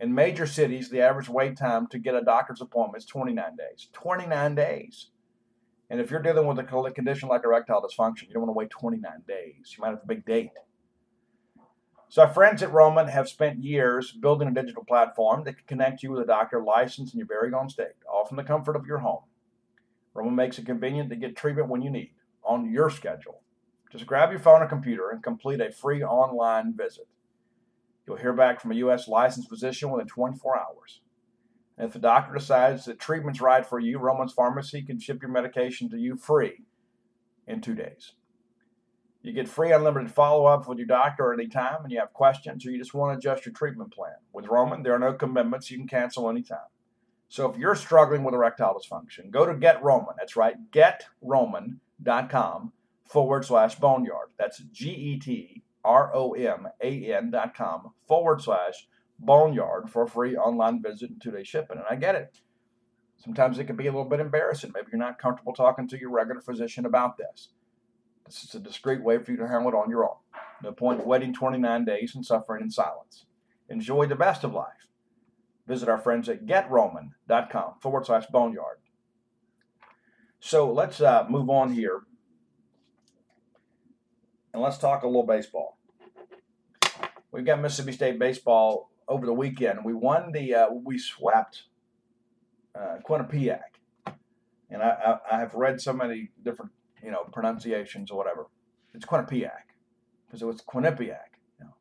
In major cities, the average wait time to get a doctor's appointment is 29 days. 29 days. And if you're dealing with a condition like erectile dysfunction, you don't want to wait 29 days. You might have a big date. So, our friends at Roman have spent years building a digital platform that can connect you with a doctor licensed in your very own state, all from the comfort of your home. Roman makes it convenient to get treatment when you need, on your schedule. Just grab your phone or computer and complete a free online visit. You'll hear back from a U.S. licensed physician within 24 hours. And if the doctor decides that treatment's right for you, Roman's Pharmacy can ship your medication to you free in two days. You get free unlimited follow up with your doctor anytime, and you have questions or you just want to adjust your treatment plan. With Roman, there are no commitments. You can cancel anytime. So if you're struggling with erectile dysfunction, go to Get Roman. That's right, getroman.com forward slash boneyard. That's G E T R O M A N dot com forward slash boneyard for a free online visit and two day shipping. And I get it. Sometimes it can be a little bit embarrassing. Maybe you're not comfortable talking to your regular physician about this. This is a discreet way for you to handle it on your own. No point waiting 29 days and suffering in silence. Enjoy the best of life. Visit our friends at getroman.com forward slash boneyard. So let's uh, move on here and let's talk a little baseball. We've got Mississippi State baseball over the weekend. We won the, uh, we swept uh, Quinnipiac, and I, I, I, have read so many different, you know, pronunciations or whatever. It's Quinnipiac because it was Quinnipiac. You know,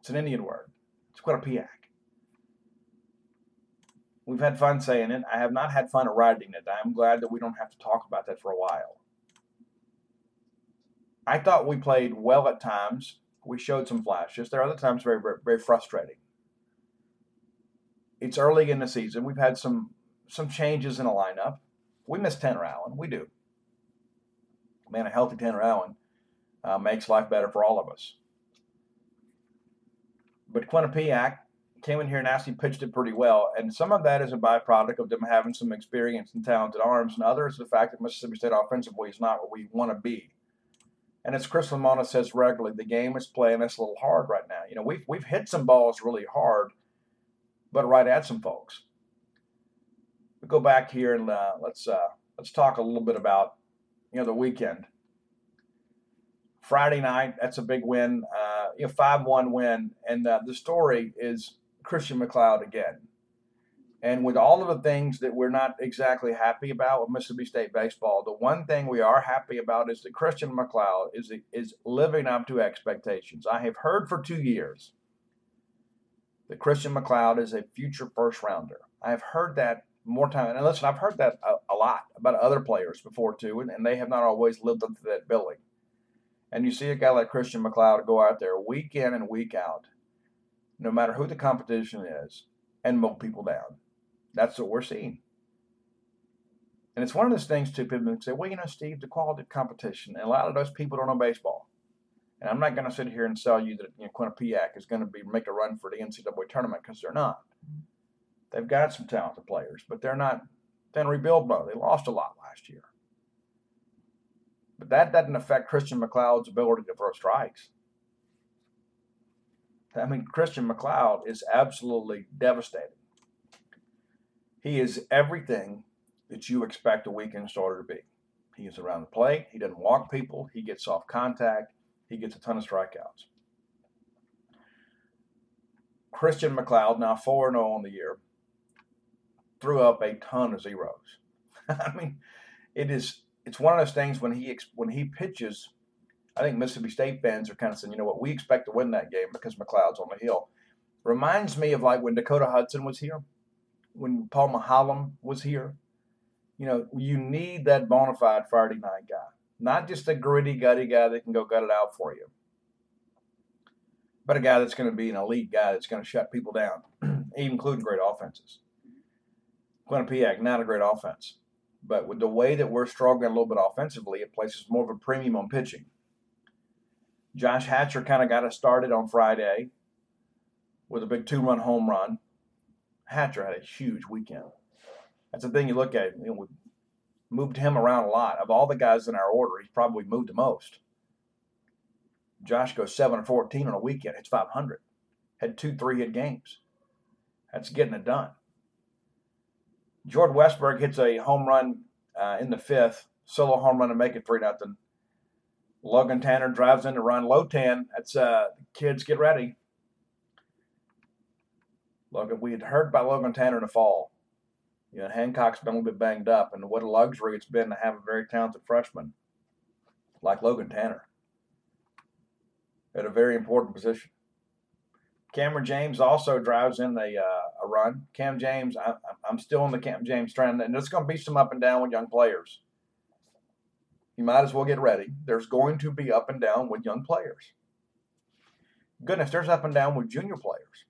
it's an Indian word. It's Quinnipiac. We've had fun saying it. I have not had fun writing it. I'm glad that we don't have to talk about that for a while. I thought we played well at times. We showed some flashes. There are other times very, very, very frustrating. It's early in the season. We've had some some changes in the lineup. We miss Tanner Allen. We do. Man, a healthy Tanner Allen uh, makes life better for all of us. But Quinnipiac came in here and actually pitched it pretty well. And some of that is a byproduct of them having some experience and talented arms, and others the fact that Mississippi State offensively is not what we want to be. And as Chris Lemonis says regularly, the game is playing us a little hard right now. You know, we've we've hit some balls really hard, but right at some folks. We go back here and uh, let's uh, let's talk a little bit about you know the weekend. Friday night, that's a big win. Uh, you know, five one win, and uh, the story is Christian MacLeod again. And with all of the things that we're not exactly happy about with Mississippi State baseball, the one thing we are happy about is that Christian MacLeod is is living up to expectations. I have heard for two years that Christian MacLeod is a future first rounder. I have heard that more time. And listen, I've heard that a, a lot about other players before too, and, and, they have not always lived up to that billing. And you see a guy like Christian MacLeod go out there week in and week out, no matter who the competition is, and mow people down. That's what we're seeing. And it's one of those things too. People can say, "Well, you know, Steve, the quality of competition." And a lot of those people don't know baseball. And I'm not going to sit here and tell you that you know, Quinnipiac is going to be make a run for the NCAA tournament because they're not. They've got some talented players, but they're not. Then rebuild mode. They lost a lot last year. But that doesn't affect Christian MacLeod's ability to throw strikes. I mean, Christian MacLeod is absolutely devastating He is everything that you expect a weekend starter to be. He is around the plate. He doesn't walk people. He gets off contact. He gets a ton of strikeouts. Christian MacLeod, now 4 0 on the year, threw up a ton of zeros. [laughs] I mean, it is it's one of those things when he when he pitches. I think Mississippi State fans are kind of saying, you know what, we expect to win that game because MacLeod's on the hill. Reminds me of like when Dakota Hudson was here, when Paul Maholm was here. You know, you need that bona fide Friday night guy, not just a gritty, gutty guy that can go gut it out for you, but a guy that's going to be an elite guy that's going to shut people down, [clears throat] including great offenses. Quinnipiac, not a great offense. But with the way that we're struggling a little bit offensively, it places more of a premium on pitching. Josh Hatcher kind of got us started on Friday with a big two run home run. Hatcher had a huge weekend. That's the thing you look at. You know, we moved him around a lot. Of all the guys in our order, he's probably moved the most. Josh goes 7 or 14 on a weekend. It's 500. Had two three hit games. That's getting it done. Jordan Westburg hits a home run uh, in the fifth, solo home run to make it 3 nothing. Logan Tanner drives in to run low 10. That's uh, kids get ready. Logan, we had heard about Logan Tanner in the fall. You know, Hancock's been a little bit banged up, and what a luxury it's been to have a very talented freshman like Logan Tanner at a very important position. Cameron James also drives in a, uh, a run. Cam James, I, I'm still on the Cam James trend, and it's going to be some up and down with young players. You might as well get ready. There's going to be up and down with young players. Goodness, there's up and down with junior players.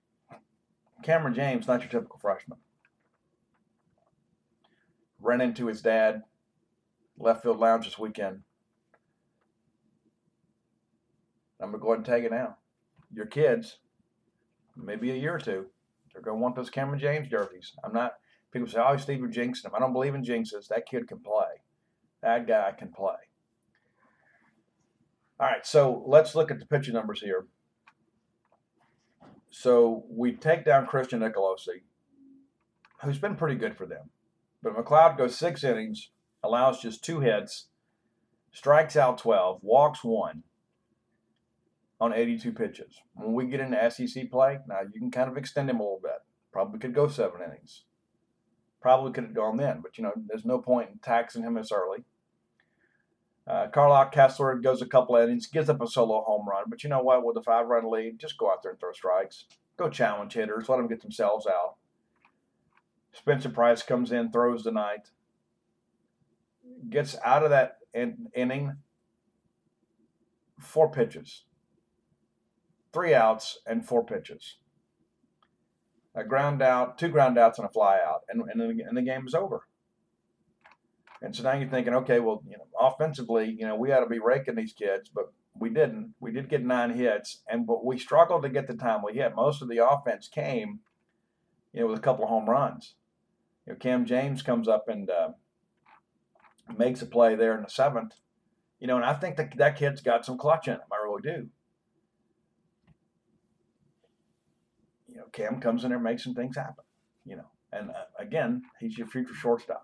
Cameron James, not your typical freshman. Ran into his dad, left field lounge this weekend. I'm going to go ahead and tag it now. Your kids, maybe a year or two, they're going to want those Cameron James jerseys. I'm not, people say, oh, Steve, you're jinxing him. I don't believe in jinxes. That kid can play. That guy can play. All right, so let's look at the pitching numbers here. So we take down Christian Nicolosi, who's been pretty good for them. But MacLeod goes six innings, allows just two hits, strikes out 12, walks one on 82 pitches. When we get into SEC play, now you can kind of extend him a little bit. Probably could go seven innings. Probably could have gone then, but you know, there's no point in taxing him this early. Uh, Kessler goes a couple innings, gives up a solo home run. But you know what? With a five run lead, just go out there and throw strikes. Go challenge hitters. Let them get themselves out. Spencer Price comes in, throws the night, gets out of that in- inning, four pitches, three outs, and four pitches. A ground out, two ground outs, and a fly out, and, and, and the game is over. And so now you're thinking, okay, well, you know, offensively, you know, we ought to be raking these kids, but we didn't. We did get nine hits, and but we struggled to get the time we hit. Most of the offense came, you know, with a couple of home runs. You know, Cam James comes up and uh, makes a play there in the seventh. You know, and I think that that kid's got some clutch in him. I really do. You know, Cam comes in there, makes some things happen. You know, and uh, again, he's your future shortstop.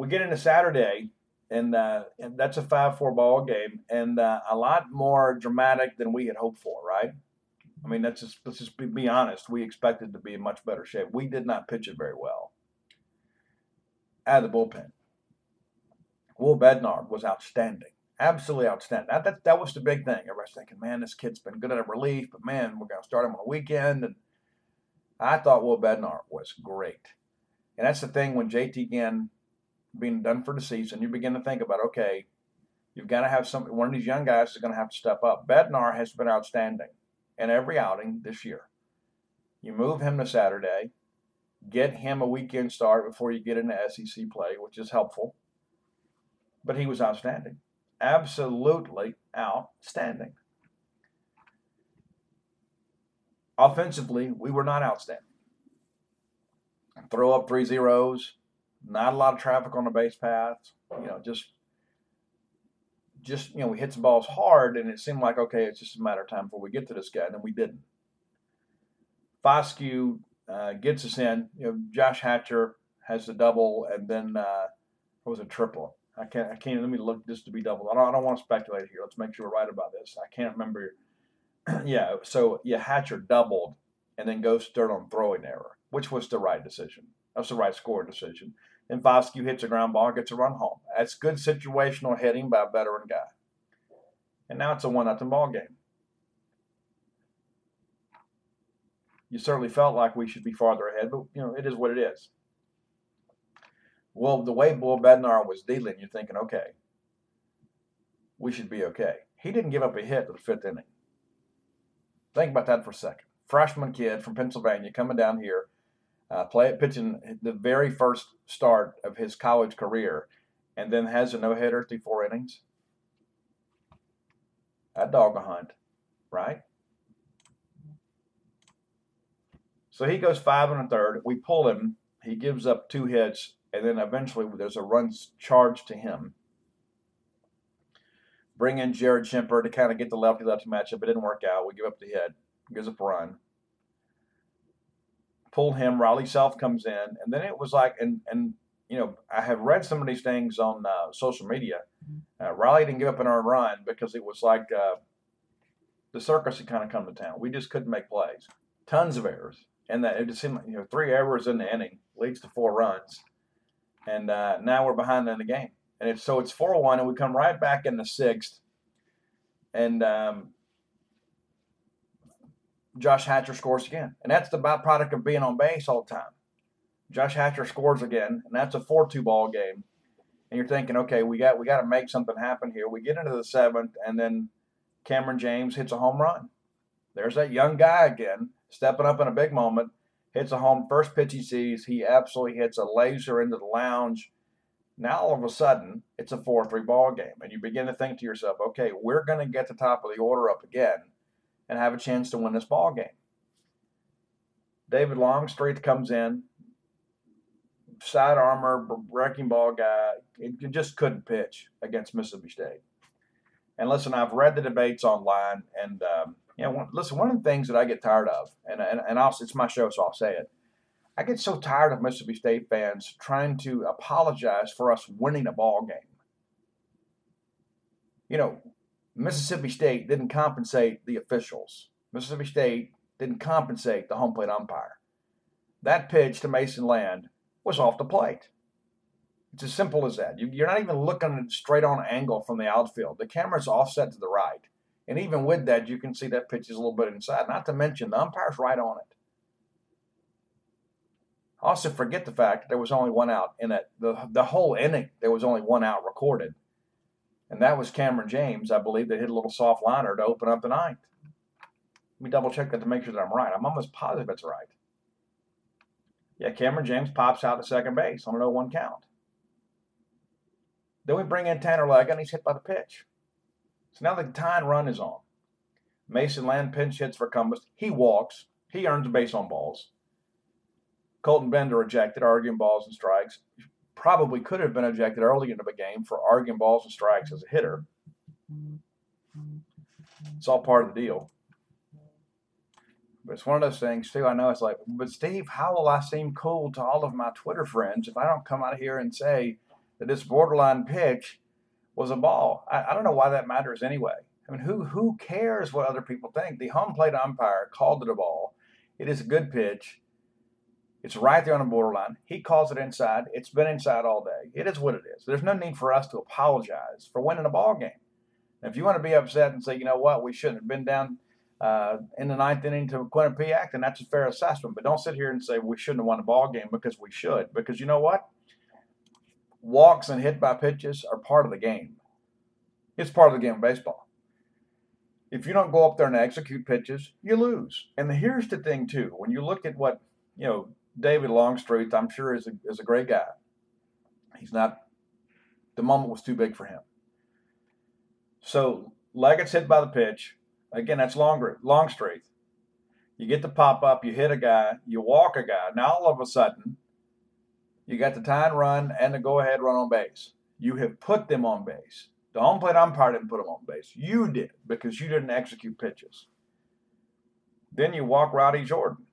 We get into Saturday, and, uh, and that's a five-four ball game, and uh, a lot more dramatic than we had hoped for. Right? I mean, that's just let's just be, be honest. We expected to be in much better shape. We did not pitch it very well out of the bullpen. Will Bednar was outstanding, absolutely outstanding. That, that that was the big thing. Everybody's thinking, man, this kid's been good at a relief, but man, we're going to start him on a weekend. And I thought Will Bednar was great. And that's the thing when JT Ginn being done for the season, you begin to think about, okay, you've got to have some. One of these young guys is going to have to step up. Bednar has been outstanding in every outing this year. You move him to Saturday, get him a weekend start before you get into SEC play, which is helpful. But he was outstanding, absolutely outstanding. Offensively, we were not outstanding. Throw up three zeros, not a lot of traffic on the base paths. You know, just just you know, we hit some balls hard, and it seemed like okay, it's just a matter of time before we get to this guy, and then we didn't. Foscue uh, gets us in. You know, Josh Hatcher has the double, and then uh, it was a triple. I can't. I can't. Let me look just to be double. I don't. I don't want to speculate here. Let's make sure we're right about this. I can't remember. [clears throat] yeah. So yeah, Hatcher doubled, and then goes third on throwing error, which was the right decision. That's the right scoring decision. Then Foscue hits a ground ball, gets a run home. That's good situational hitting by a veteran guy. And now it's a one nothing ball game. You certainly felt like we should be farther ahead, but you know it is what it is. Well, the way Will Bednar was dealing, you're thinking, okay, we should be okay. He didn't give up a hit to the fifth inning. Think about that for a second. Freshman kid from Pennsylvania coming down here, uh, play pitching the very first start of his college career, and then has a no hitter through four innings. That dog a hunt, right? So he goes five and a third. We pull him. He gives up two hits and then eventually there's a run charged to him. Bring in Jared Schimper to kind of get the lefty lefty matchup. It didn't work out. We give up the hit, gives up a run. Pull him. Riley Self comes in, and then it was like, and and you know, I have read some of these things on uh, social media. Mm-hmm. Uh, Riley didn't give up an earned run because it was like uh, the circus had kind of come to town. We just couldn't make plays. Tons of errors, and that it just seemed like, you know three errors in the inning leads to four runs and uh, now we're behind in the game. And it's so it's four one, and we come right back in the sixth, and um, Josh Hatcher scores again, and that's the byproduct of being on base all the time. Josh Hatcher scores again, and that's a four-two ball game. And you're thinking, okay, we got we got to make something happen here. We get into the seventh, and then Cameron James hits a home run. There's that young guy again, stepping up in a big moment hits a home first pitch he sees. He absolutely hits a laser into the lounge. Now all of a sudden, it's a 4-3 ball game, and you begin to think to yourself, okay, we're going to get the top of the order up again and have a chance to win this ball game. David Longstreet comes in, side armor, wrecking ball guy. It just couldn't pitch against Mississippi State. And listen, I've read the debates online, and um, you know, listen, one of the things that I get tired of, and, and, and I'll, it's my show, so I'll say it. I get so tired of Mississippi State fans trying to apologize for us winning a ball game. You know, Mississippi State didn't compensate the officials. Mississippi State didn't compensate the home plate umpire. That pitch to Mason Land was off the plate. It's as simple as that. You, are not even looking at straight on angle from the outfield. The camera's offset to the right. And even with that, you can see that pitch is a little bit inside. Not to mention, the umpire's right on it. Also, forget the fact that there was only one out in that the the whole inning. There was only one out recorded, and that was Cameron James, I believe, that hit a little soft liner to open up the ninth. Let me double check that to make sure that I'm right. I'm almost positive it's right. Yeah, Cameron James pops out to second base on an 0-1 count. Then we bring in Tanner Leggett, and he's hit by the pitch. So now the tying run is on. Mason Land pinch hits for Columbus. He walks. He earns a base on balls. Colton Bender ejected, arguing balls and strikes. Probably could have been ejected early into the game for arguing balls and strikes as a hitter. It's all part of the deal. But it's one of those things, too. I know it's like, but Steve, how will I seem cool to all of my Twitter friends if I don't come out here and say that this borderline pitch was a ball. I, I don't know why that matters anyway. I mean, who who cares what other people think? The home plate umpire called it a ball. It is a good pitch. It's right there on the borderline. He calls it inside. It's been inside all day. It is what it is. There's no need for us to apologize for winning a ball game. if you want to be upset and say, you know what, we shouldn't have been down uh, in the ninth inning to Quinnipiac, then that's a fair assessment. But don't sit here and say we shouldn't have won a ball game because we should. Because you know what? walks and hit by pitches are part of the game. It's part of the game of baseball. If you don't go up there and execute pitches, you lose. And here's the thing too: when you look at what you know, David Longstreet, I'm sure is a, is a great guy. He's not. The moment was too big for him. So Leggett's hit by the pitch. Again, that's Longstreet. You get the pop up, you hit a guy, you walk a guy. Now all of a sudden, you got the and run and the go ahead run on base. You have put them on base. The home plate umpire didn't put them on base. You did because you didn't execute pitches. Then you walk Rowdy Jordan.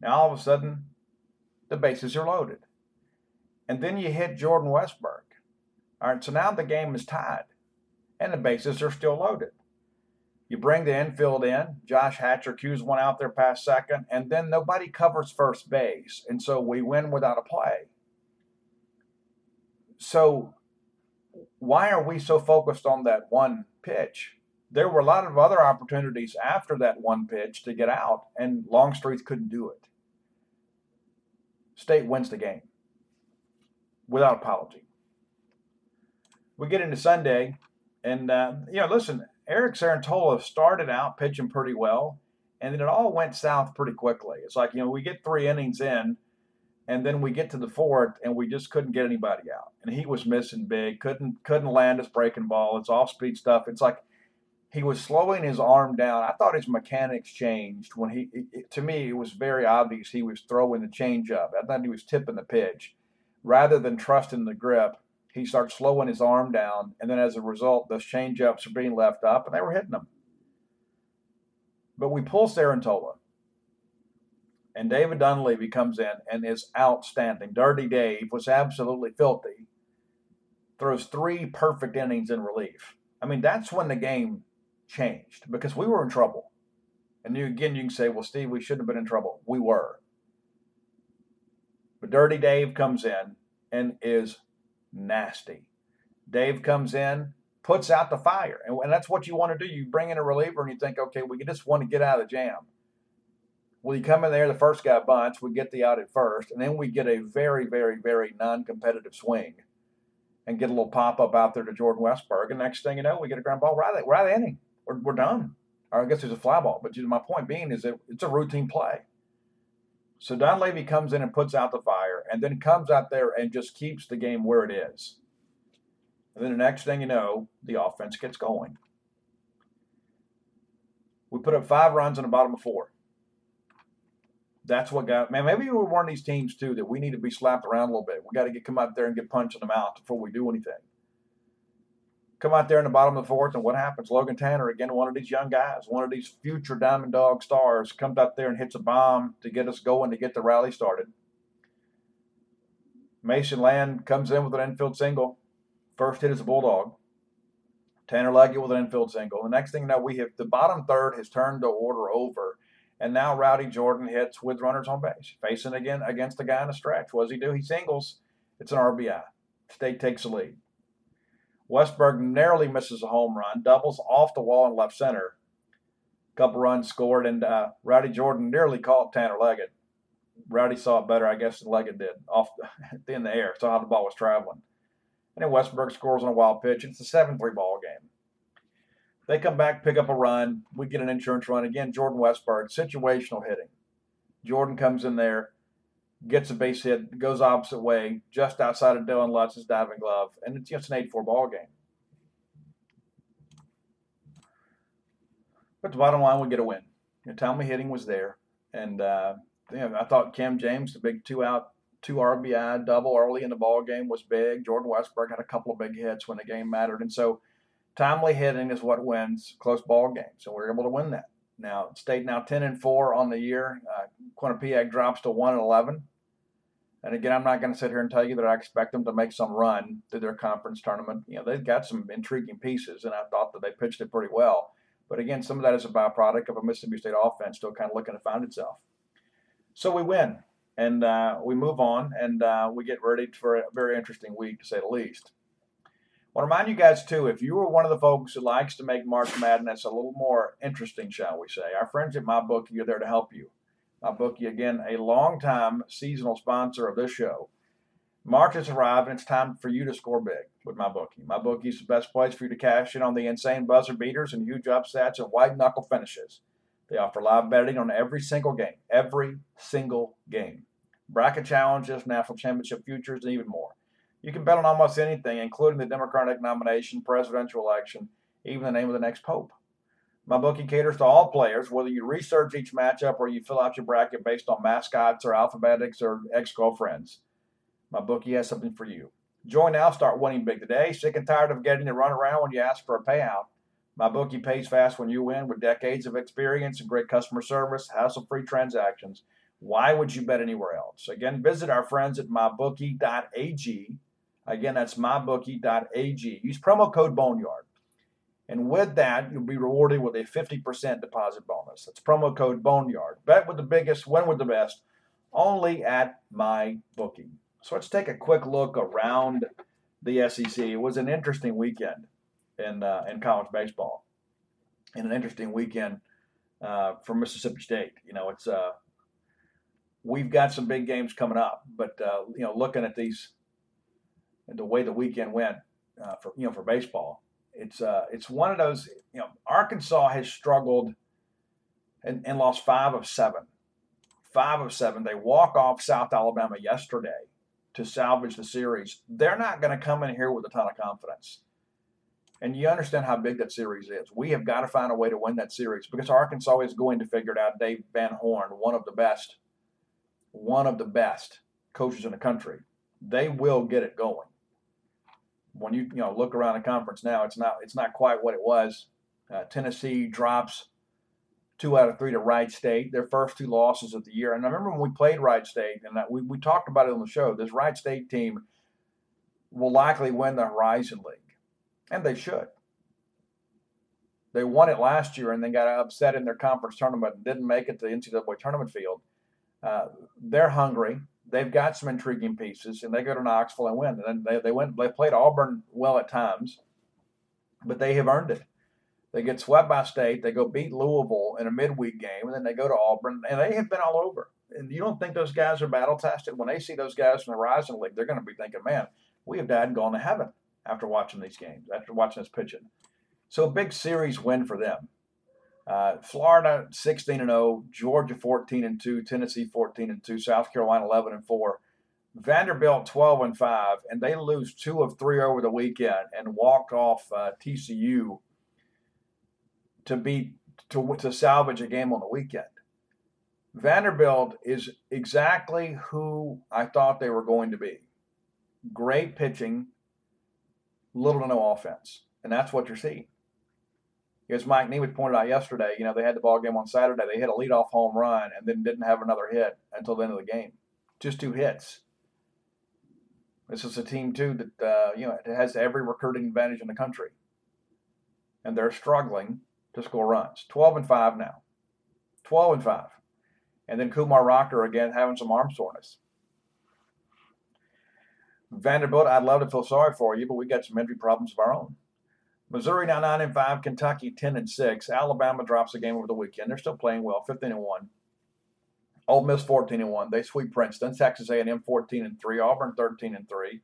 Now all of a sudden, the bases are loaded. And then you hit Jordan Westburg. All right, so now the game is tied and the bases are still loaded. You bring the infield in. Josh Hatcher cues one out there past second, and then nobody covers first base. And so we win without a play. So, why are we so focused on that one pitch? There were a lot of other opportunities after that one pitch to get out, and Longstreet couldn't do it. State wins the game without apology. We get into Sunday, and, uh, you know, listen, Eric Cerantola started out pitching pretty well, and then it all went south pretty quickly. It's like, you know, we get three innings in, and then we get to the fourth, and we just couldn't get anybody out. And he was missing big, couldn't couldn't land his breaking ball. It's off speed stuff. It's like he was slowing his arm down. I thought his mechanics changed when he. It, to me, it was very obvious he was throwing the changeup. I thought he was tipping the pitch, rather than trusting the grip he starts slowing his arm down, and then as a result, those changeups are being left up, and they were hitting him. But we pull Cerantola. and David Dunleavy comes in and is outstanding. Dirty Dave was absolutely filthy. Throws three perfect innings in relief. I mean, that's when the game changed because we were in trouble. And you, again, you can say, well, Steve, we shouldn't have been in trouble. We were. But Dirty Dave comes in and is nasty. Dave comes in, puts out the fire, and, and that's what you want to do. You bring in a reliever and you think, okay, we just want to get out of the jam. Well, you come in there, the first guy bunts, we get the out at first, and then we get a very, very, very non-competitive swing and get a little pop-up out there to Jordan Westburg. And next thing you know, we get a ground ball right, right inning. We're, we're done. Or I guess there's a fly ball. But my point being is that it's a routine play. So Dunleavy comes in and puts out the fire, and then comes out there and just keeps the game where it is. And then the next thing you know, the offense gets going. We put up five runs in the bottom of four. That's what got man. Maybe we're one of these teams too that we need to be slapped around a little bit. We got to get come out there and get punched in the mouth before we do anything come out there in the bottom of the fourth, and what happens? Logan Tanner, again, one of these young guys, one of these future Diamond Dog stars, comes out there and hits a bomb to get us going to get the rally started. Mason Land comes in with an infield single. First hit is a bulldog. Tanner Leggett with an infield single. The next thing that we have the bottom third has turned the order over. And now Rowdy Jordan hits with runners on base, facing again against the guy in the stretch. What does he do? He singles. It's an RBI. State takes the lead. Westburg narrowly misses a home run, doubles off the wall in left center. Couple runs scored, and uh, Rowdy Jordan nearly caught Tanner Leggett. Rowdy saw it better, I guess, than Leggett did off the, [laughs] in the air, saw how the ball was traveling. And then Westburg scores on a wild pitch. It's a 7 3 ball game. They come back, pick up a run. We get an insurance run. Again, Jordan Westburg, situational hitting. Jordan comes in there, gets a base hit, goes opposite way, just outside of Dylan Lutz's diving glove, and it's just an 8 4 ball game. But the bottom line, we get a win. You know, Tommy hitting was there, and uh, you know, I thought Cam James, the big two out, two RBI double early in the ball game was big. Jordan Westburg had a couple of big hits when the game mattered, and so timely hitting is what wins close ball games, so we are able to win that. Now, state now 10 and 4 on the year. Uh, Quinnipiac drops to 1 and 11. And again, I'm not going to sit here and tell you that I expect them to make some run through their conference tournament. You know, they've got some intriguing pieces, and I thought that they pitched it pretty well. But again, some of that is a byproduct of a Mississippi State offense still kind of looking to find itself. So we win, and uh, we move on, and uh, we get ready for a very interesting week, to say the least. I want to remind you guys, too, if you are one of the folks who likes to make March Madness a little more interesting, shall we say, our friends at MyBookie are there to help you. MyBookie, again, a long-time seasonal sponsor of this show. March has arrived, and it's time for you to score big with MyBookie. MyBookie is the best place for you to cash in on the insane buzzer beaters and huge upsets and white knuckle finishes. They offer live betting on every single game, every single game. Bracket challenges, national championship futures, and even more. You can bet on almost anything, including the Democratic nomination, presidential election, even the name of the next pope. MyBookie caters to all players, whether you research each matchup or you fill out your bracket based on mascots or alphabetics or ex girlfriends. MyBookie has something for you. Join now, start winning big today. Sick and tired of getting to run around when you ask for a payout? MyBookie pays fast when you win with decades of experience and great customer service, hassle free transactions. Why would you bet anywhere else? Again, visit our friends at mybookie.ag. Again, that's mybookie.ag. Use promo code Boneyard. And with that, you'll be rewarded with a 50% deposit bonus. That's promo code Boneyard. Bet with the biggest, win with the best, only at MyBookie. So let's take a quick look around the SEC. It was an interesting weekend in, uh, in college baseball and an interesting weekend uh, for Mississippi State. You know, it's uh, we've got some big games coming up, but uh, you know, looking at these, and the way the weekend went uh, for you know for baseball, it's uh, it's one of those. You know, Arkansas has struggled and, and lost five of seven. Five of seven. They walk off South Alabama yesterday to salvage the series. They're not going to come in here with a ton of confidence. And you understand how big that series is. We have got to find a way to win that series because Arkansas is going to figure it out. Dave Van Horn, one of the best, one of the best coaches in the country. They will get it going. When you you know look around the conference now, it's not it's not quite what it was. Uh, Tennessee drops two out of three to Wright State, their first two losses of the year. And I remember when we played Wright State, and we, we talked about it on the show. This Wright State team will likely win the Horizon League and they should. They won it last year and then got upset in their conference tournament and didn't make it to the NCAA tournament field. Uh, they're hungry. They've got some intriguing pieces, and they go to Knoxville and win. And they, they went. They played Auburn well at times, but they have earned it. They get swept by State. They go beat Louisville in a midweek game, and then they go to Auburn, and they have been all over. And you don't think those guys are battle tested? When they see those guys from the Horizon League, they're going to be thinking, "Man, we have died and gone to heaven." after watching these games, after watching this pitching. So a big series win for them. Uh, Florida 16 and 0, Georgia 14 and 2, Tennessee 14 and 2, South Carolina 11 and 4, Vanderbilt 12 and 5, and they lose two of three over the weekend and walked off uh, TCU to beat to to salvage a game on the weekend. Vanderbilt is exactly who I thought they were going to be. Great pitching, little to no offense, and that's what you're seeing. As Mike Nemeth pointed out yesterday, you know they had the ball game on Saturday. They hit a leadoff home run and then didn't have another hit until the end of the game. Just two hits. This is a team too that uh, you know it has every recruiting advantage in the country, and they're struggling to score runs. Twelve and five now. Twelve and five, and then Kumar Rocker again having some arm soreness. Vanderbilt, I'd love to feel sorry for you, but we got some injury problems of our own. Missouri now nine and five, Kentucky ten and six. Alabama drops a game over the weekend. They're still playing well, fifteen and one. Ole Miss fourteen and one. They sweep Princeton. Texas A&M fourteen and three. Auburn thirteen and three.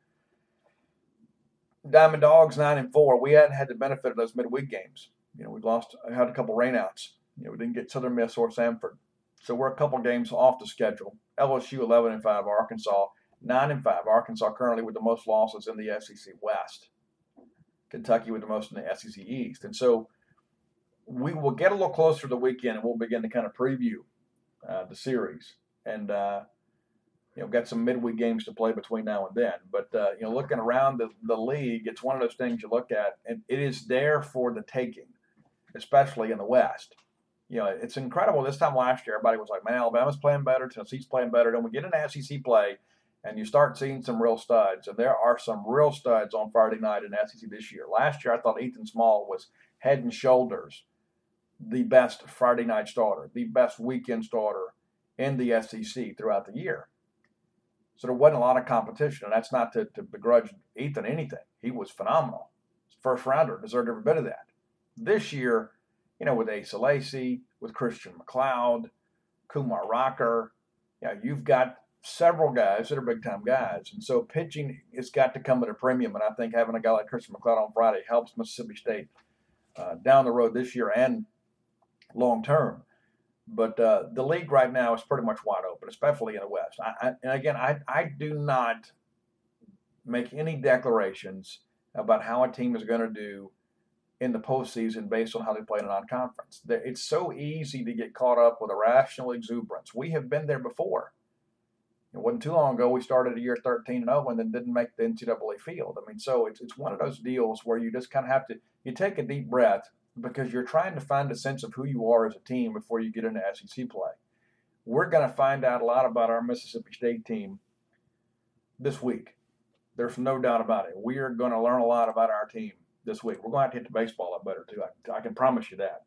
Diamond Dogs nine and four. We hadn't had the benefit of those midweek games. You know, we lost. had a couple rainouts. You know, we didn't get Southern Miss or Samford, so we're a couple games off the schedule. LSU eleven and five. Arkansas nine and five. Arkansas currently with the most losses in the SEC West. Kentucky with the most in the SEC East. And so we will get a little closer to the weekend and we'll begin to kind of preview uh, the series. And, uh, you know, got some midweek games to play between now and then. But, uh, you know, looking around the, the league, it's one of those things you look at, and it is there for the taking, especially in the West. You know, it's incredible. This time last year, everybody was like, man, Alabama's playing better, Tennessee's playing better. Then we get an SEC play, and you start seeing some real studs. And there are some real studs on Friday night in SEC this year. Last year, I thought Ethan Small was head and shoulders the best Friday night starter, the best weekend starter in the SEC throughout the year. So there wasn't a lot of competition, and that's not to, to begrudge Ethan anything. He was phenomenal. First rounder, deserved every bit of that. This year, you know, with Asa Lacy, with Christian MacLeod, Kumar Rocker, you know, you've got several guys that are big time guys. And so pitching has got to come at a premium. And I think having a guy like Christian MacLeod on Friday helps Mississippi State uh, down the road this year and long term. But uh, the league right now is pretty much wide open, especially in the West. I, I, and again, I, I do not make any declarations about how a team is going to do in the postseason based on how they play in a non-conference. It's so easy to get caught up with irrational exuberance. We have been there before. It wasn't too long ago we started a year 13 and 0 and then didn't make the NCAA field. I mean, so it's, it's one of those deals where you just kind of have to you take a deep breath because you're trying to find a sense of who you are as a team before you get into SEC play. we're going to find out a lot about our Mississippi State team this week. There's no doubt about it. We are going to learn a lot about our team this week. We're going to have to hit the baseball up better, too. I, I can promise you that.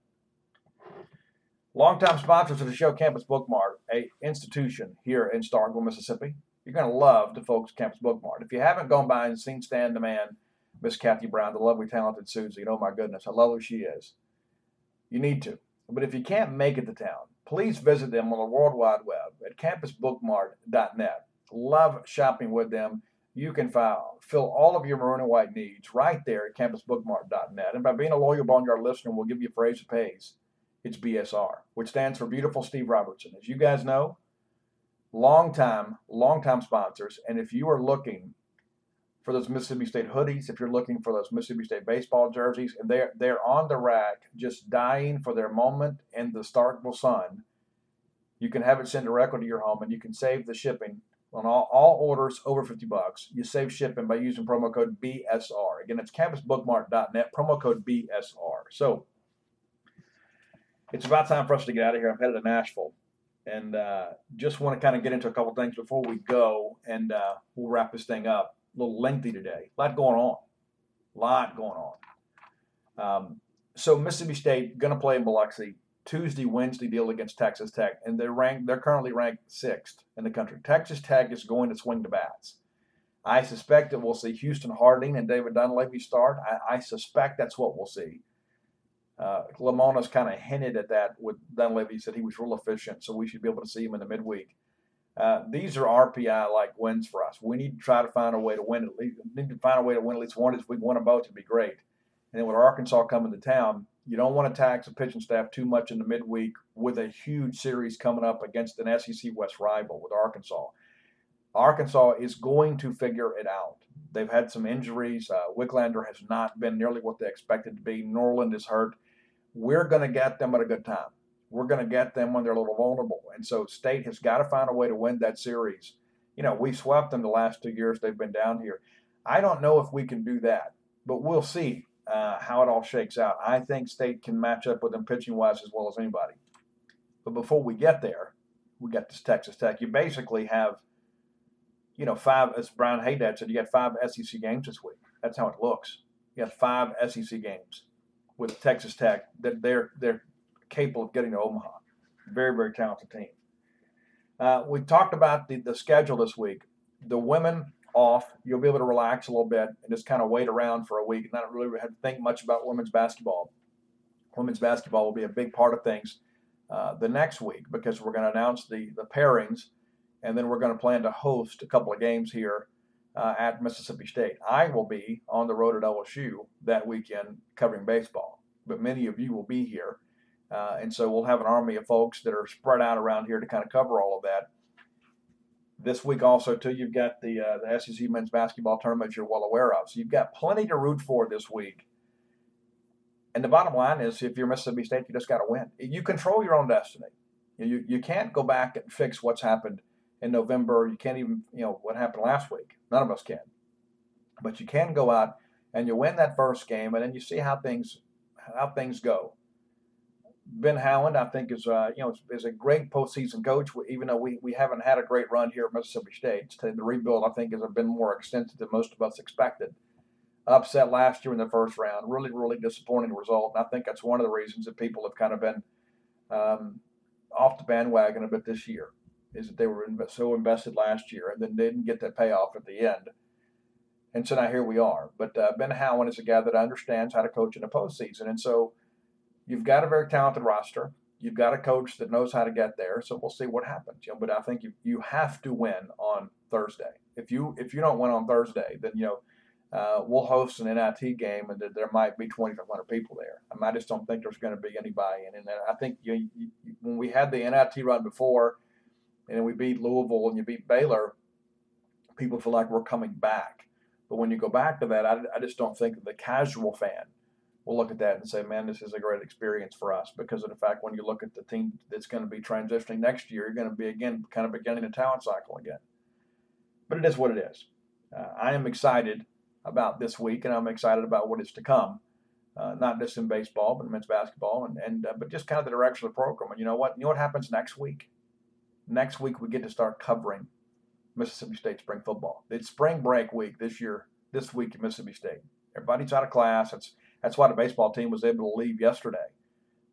Longtime sponsors of the show, Campus Bookmart, a institution here in Starkville, Mississippi. You're going to love the folks at Campus Bookmart. If you haven't gone by and seen Stan the Man, Miss Kathy Brown, the lovely, talented Susie, oh my goodness, how lovely she is. You need to. But if you can't make it to town, please visit them on the World Wide Web at campusbookmart.net. Love shopping with them. You can file, fill all of your maroon and white needs right there at campusbookmart.net. And by being a loyal Boneyard listener, we'll give you a phrase that pays. It's BSR, which stands for Beautiful Steve Robertson. As you guys know, long time, long time sponsors. And if you are looking for those Mississippi State hoodies, if you're looking for those Mississippi State baseball jerseys, and they're they're on the rack, just dying for their moment in the Starkville sun. You can have it sent directly to your home, and you can save the shipping on all, all orders over 50 bucks. You save shipping by using promo code BSR. Again, it's campusbookmart.net, promo code BSR. So it's about time for us to get out of here. I'm headed to Nashville and uh, just want to kind of get into a couple things before we go, and uh, we'll wrap this thing up. A little lengthy today. A lot going on. A lot going on. Um, so Mississippi State going to play in Biloxi Tuesday, Wednesday deal against Texas Tech, and they're ranked. They're currently ranked sixth in the country. Texas Tech is going to swing the bats. I suspect that we'll see Houston Harding and David Dunleavy start. I, I suspect that's what we'll see. Uh, Lemonis kind of hinted at that with Dunleavy. He said he was real efficient, so we should be able to see him in the midweek. Uh, these are RPI like wins for us. We need to try to find a way to win at least. Need to find a way to win at least one. If we win a both, to be great. And then with Arkansas coming to town, you don't want to tax the pitching staff too much in the midweek with a huge series coming up against an SEC West rival with Arkansas. Arkansas is going to figure it out. They've had some injuries. Uh, Wicklander has not been nearly what they expected to be. Noland is hurt we're going to get them at a good time. We're going to get them when they're a little vulnerable. And so State has got to find a way to win that series. You know, we swept them the last two years they've been down here. I don't know if we can do that, but we'll see uh, how it all shakes out. I think State can match up with them pitching wise as well as anybody. But before we get there, we got this Texas Tech. You basically have, you know, five, as Brian Haydad said, you got five SEC games this week. That's how it looks. You got five SEC games with Texas Tech that they're they're capable of getting to Omaha. Very very talented team. Uh, we talked about the, the schedule this week. The women off, you'll be able to relax a little bit and just kind of wait around for a week and not really have to think much about women's basketball. Women's basketball will be a big part of things uh, the next week because we're going to announce the the pairings, and then we're going to plan to host a couple of games here uh, at Mississippi State. I will be on the road at LSU that weekend covering baseball, but many of you will be here. Uh, and so we'll have an army of folks that are spread out around here to kind of cover all of that. This week also too, you've got the uh, the SEC men's basketball tournament you're well aware of. So you've got plenty to root for this week. And the bottom line is, if you're Mississippi State, you just got to win. You control your own destiny. You you can't go back and fix what's happened in November. You can't even, you know, what happened last week. None of us can. But you can go out and you win that first game, and then you see how things how things go. Ben Howland, I think, is uh, you know is a great postseason coach. Even though we, we haven't had a great run here at Mississippi State, the rebuild I think has been more extensive than most of us expected. Upset last year in the first round, really really disappointing result. And I think that's one of the reasons that people have kind of been um, off the bandwagon a bit this year is that they were so invested last year and then didn't get that payoff at the end. And so now here we are. But uh, Ben Howland is a guy that understands how to coach in the postseason. And so you've got a very talented roster. You've got a coach that knows how to get there. So we'll see what happens. You know, but I think you, you have to win on Thursday. If you if you don't win on Thursday, then you know uh, we'll host an NIT game and there might be 2,500 people there. I, mean, I just don't think there's going to be anybody in. And I think you, you, when we had the NIT run before – and we beat Louisville and you beat Baylor, people feel like we're coming back. But when you go back to that, I, I just don't think the casual fan will look at that and say, man, this is a great experience for us because of the fact when you look at the team that's going to be transitioning next year, you're going to be again kind of beginning a talent cycle again. But it is what it is. Uh, I am excited about this week, and I'm excited about what is to come. Uh, not just in baseball, but in men's basketball, and, and uh, but just kind of the direction of the program. And you know what? You know what happens next week? Next week we get to start covering Mississippi State spring football. It's spring break week this year, this week at Mississippi State. Everybody's out of class. That's that's why the baseball team was able to leave yesterday.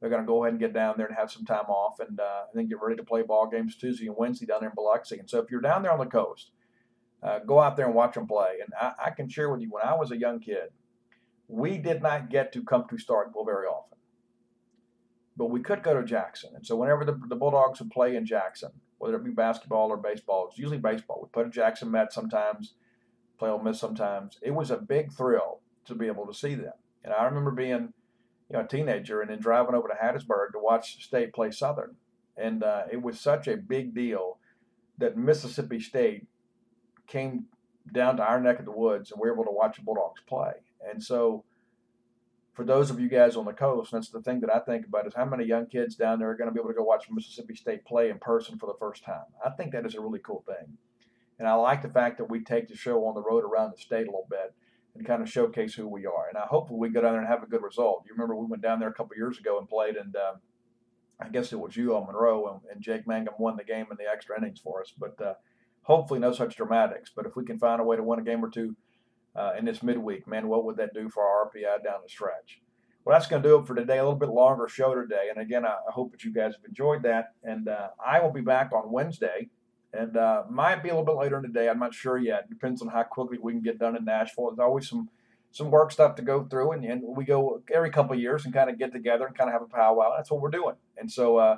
They're going to go ahead and get down there and have some time off, and, uh, then get ready to play ball games Tuesday and Wednesday down there in Biloxi. And so, if you're down there on the coast, uh, go out there and watch them play. And I, I can share with you, when I was a young kid, we did not get to come to Starkville very often, but we could go to Jackson. And so, whenever the, the Bulldogs would play in Jackson, whether it be basketball or baseball, it's usually baseball. We put a Jackson Met sometimes, play Ole Miss sometimes. It was a big thrill to be able to see them. And I remember being, you know, a teenager and then driving over to Hattiesburg to watch State play Southern, and uh, it was such a big deal that Mississippi State came down to our neck of the woods and we were able to watch the Bulldogs play. And so, for those of you guys on the coast, that's the thing that I think about is how many young kids down there are going to be able to go watch Mississippi State play in person for the first time. I think that is a really cool thing. And I like the fact that we take the show on the road around the state a little bit and kind of showcase who we are. And I hope we go down there and have a good result. You remember we went down there a couple years ago and played, and uh, I guess it was you on Monroe, and, and, Jake Mangum won the game in the extra innings for us. But uh, hopefully, no such dramatics. But if we can find a way to win a game or two uh, in this midweek, man, what would that do for our RPI down the stretch? Well, that's going to do it for today. A little bit longer show today. And again, I, hope that you guys have enjoyed that. And uh, I will be back on Wednesday and uh, might be a little bit later in the day. I'm not sure yet. Depends on how quickly we can get done in Nashville. There's always some some work stuff to go through, and, and we go every couple of years and kind of get together and kind of have a powwow. That's what we're doing. And so, uh,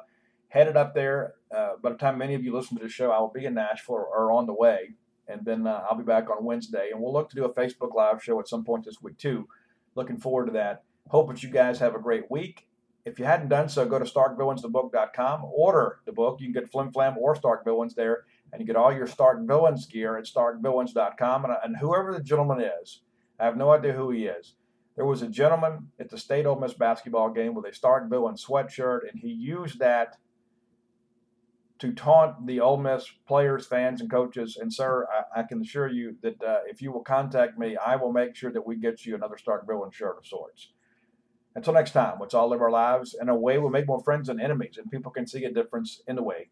headed up there. Uh, by the time many of you listen to the show, I will be in Nashville or, or on the way, and then uh, I'll be back on Wednesday, and we'll look to do a Facebook Live show at some point this week too. Looking forward to that. Hope that you guys have a great week. If you hadn't done so, go to StarkVillains.thebook.com. Order the book. You can get Flim Flam or Stark Villains there and you get all your Stark Villains gear at starkvillains.com. And, and whoever the gentleman is, I have no idea who he is. There was a gentleman at the State Ole Miss basketball game with a Stark Villains sweatshirt, and he used that to taunt the Ole Miss players, fans, and coaches. And, sir, I, I can assure you that uh, if you will contact me, I will make sure that we get you another Stark shirt of sorts. Until next time, let's all live our lives in a way we make more friends than enemies, and people can see a difference in the way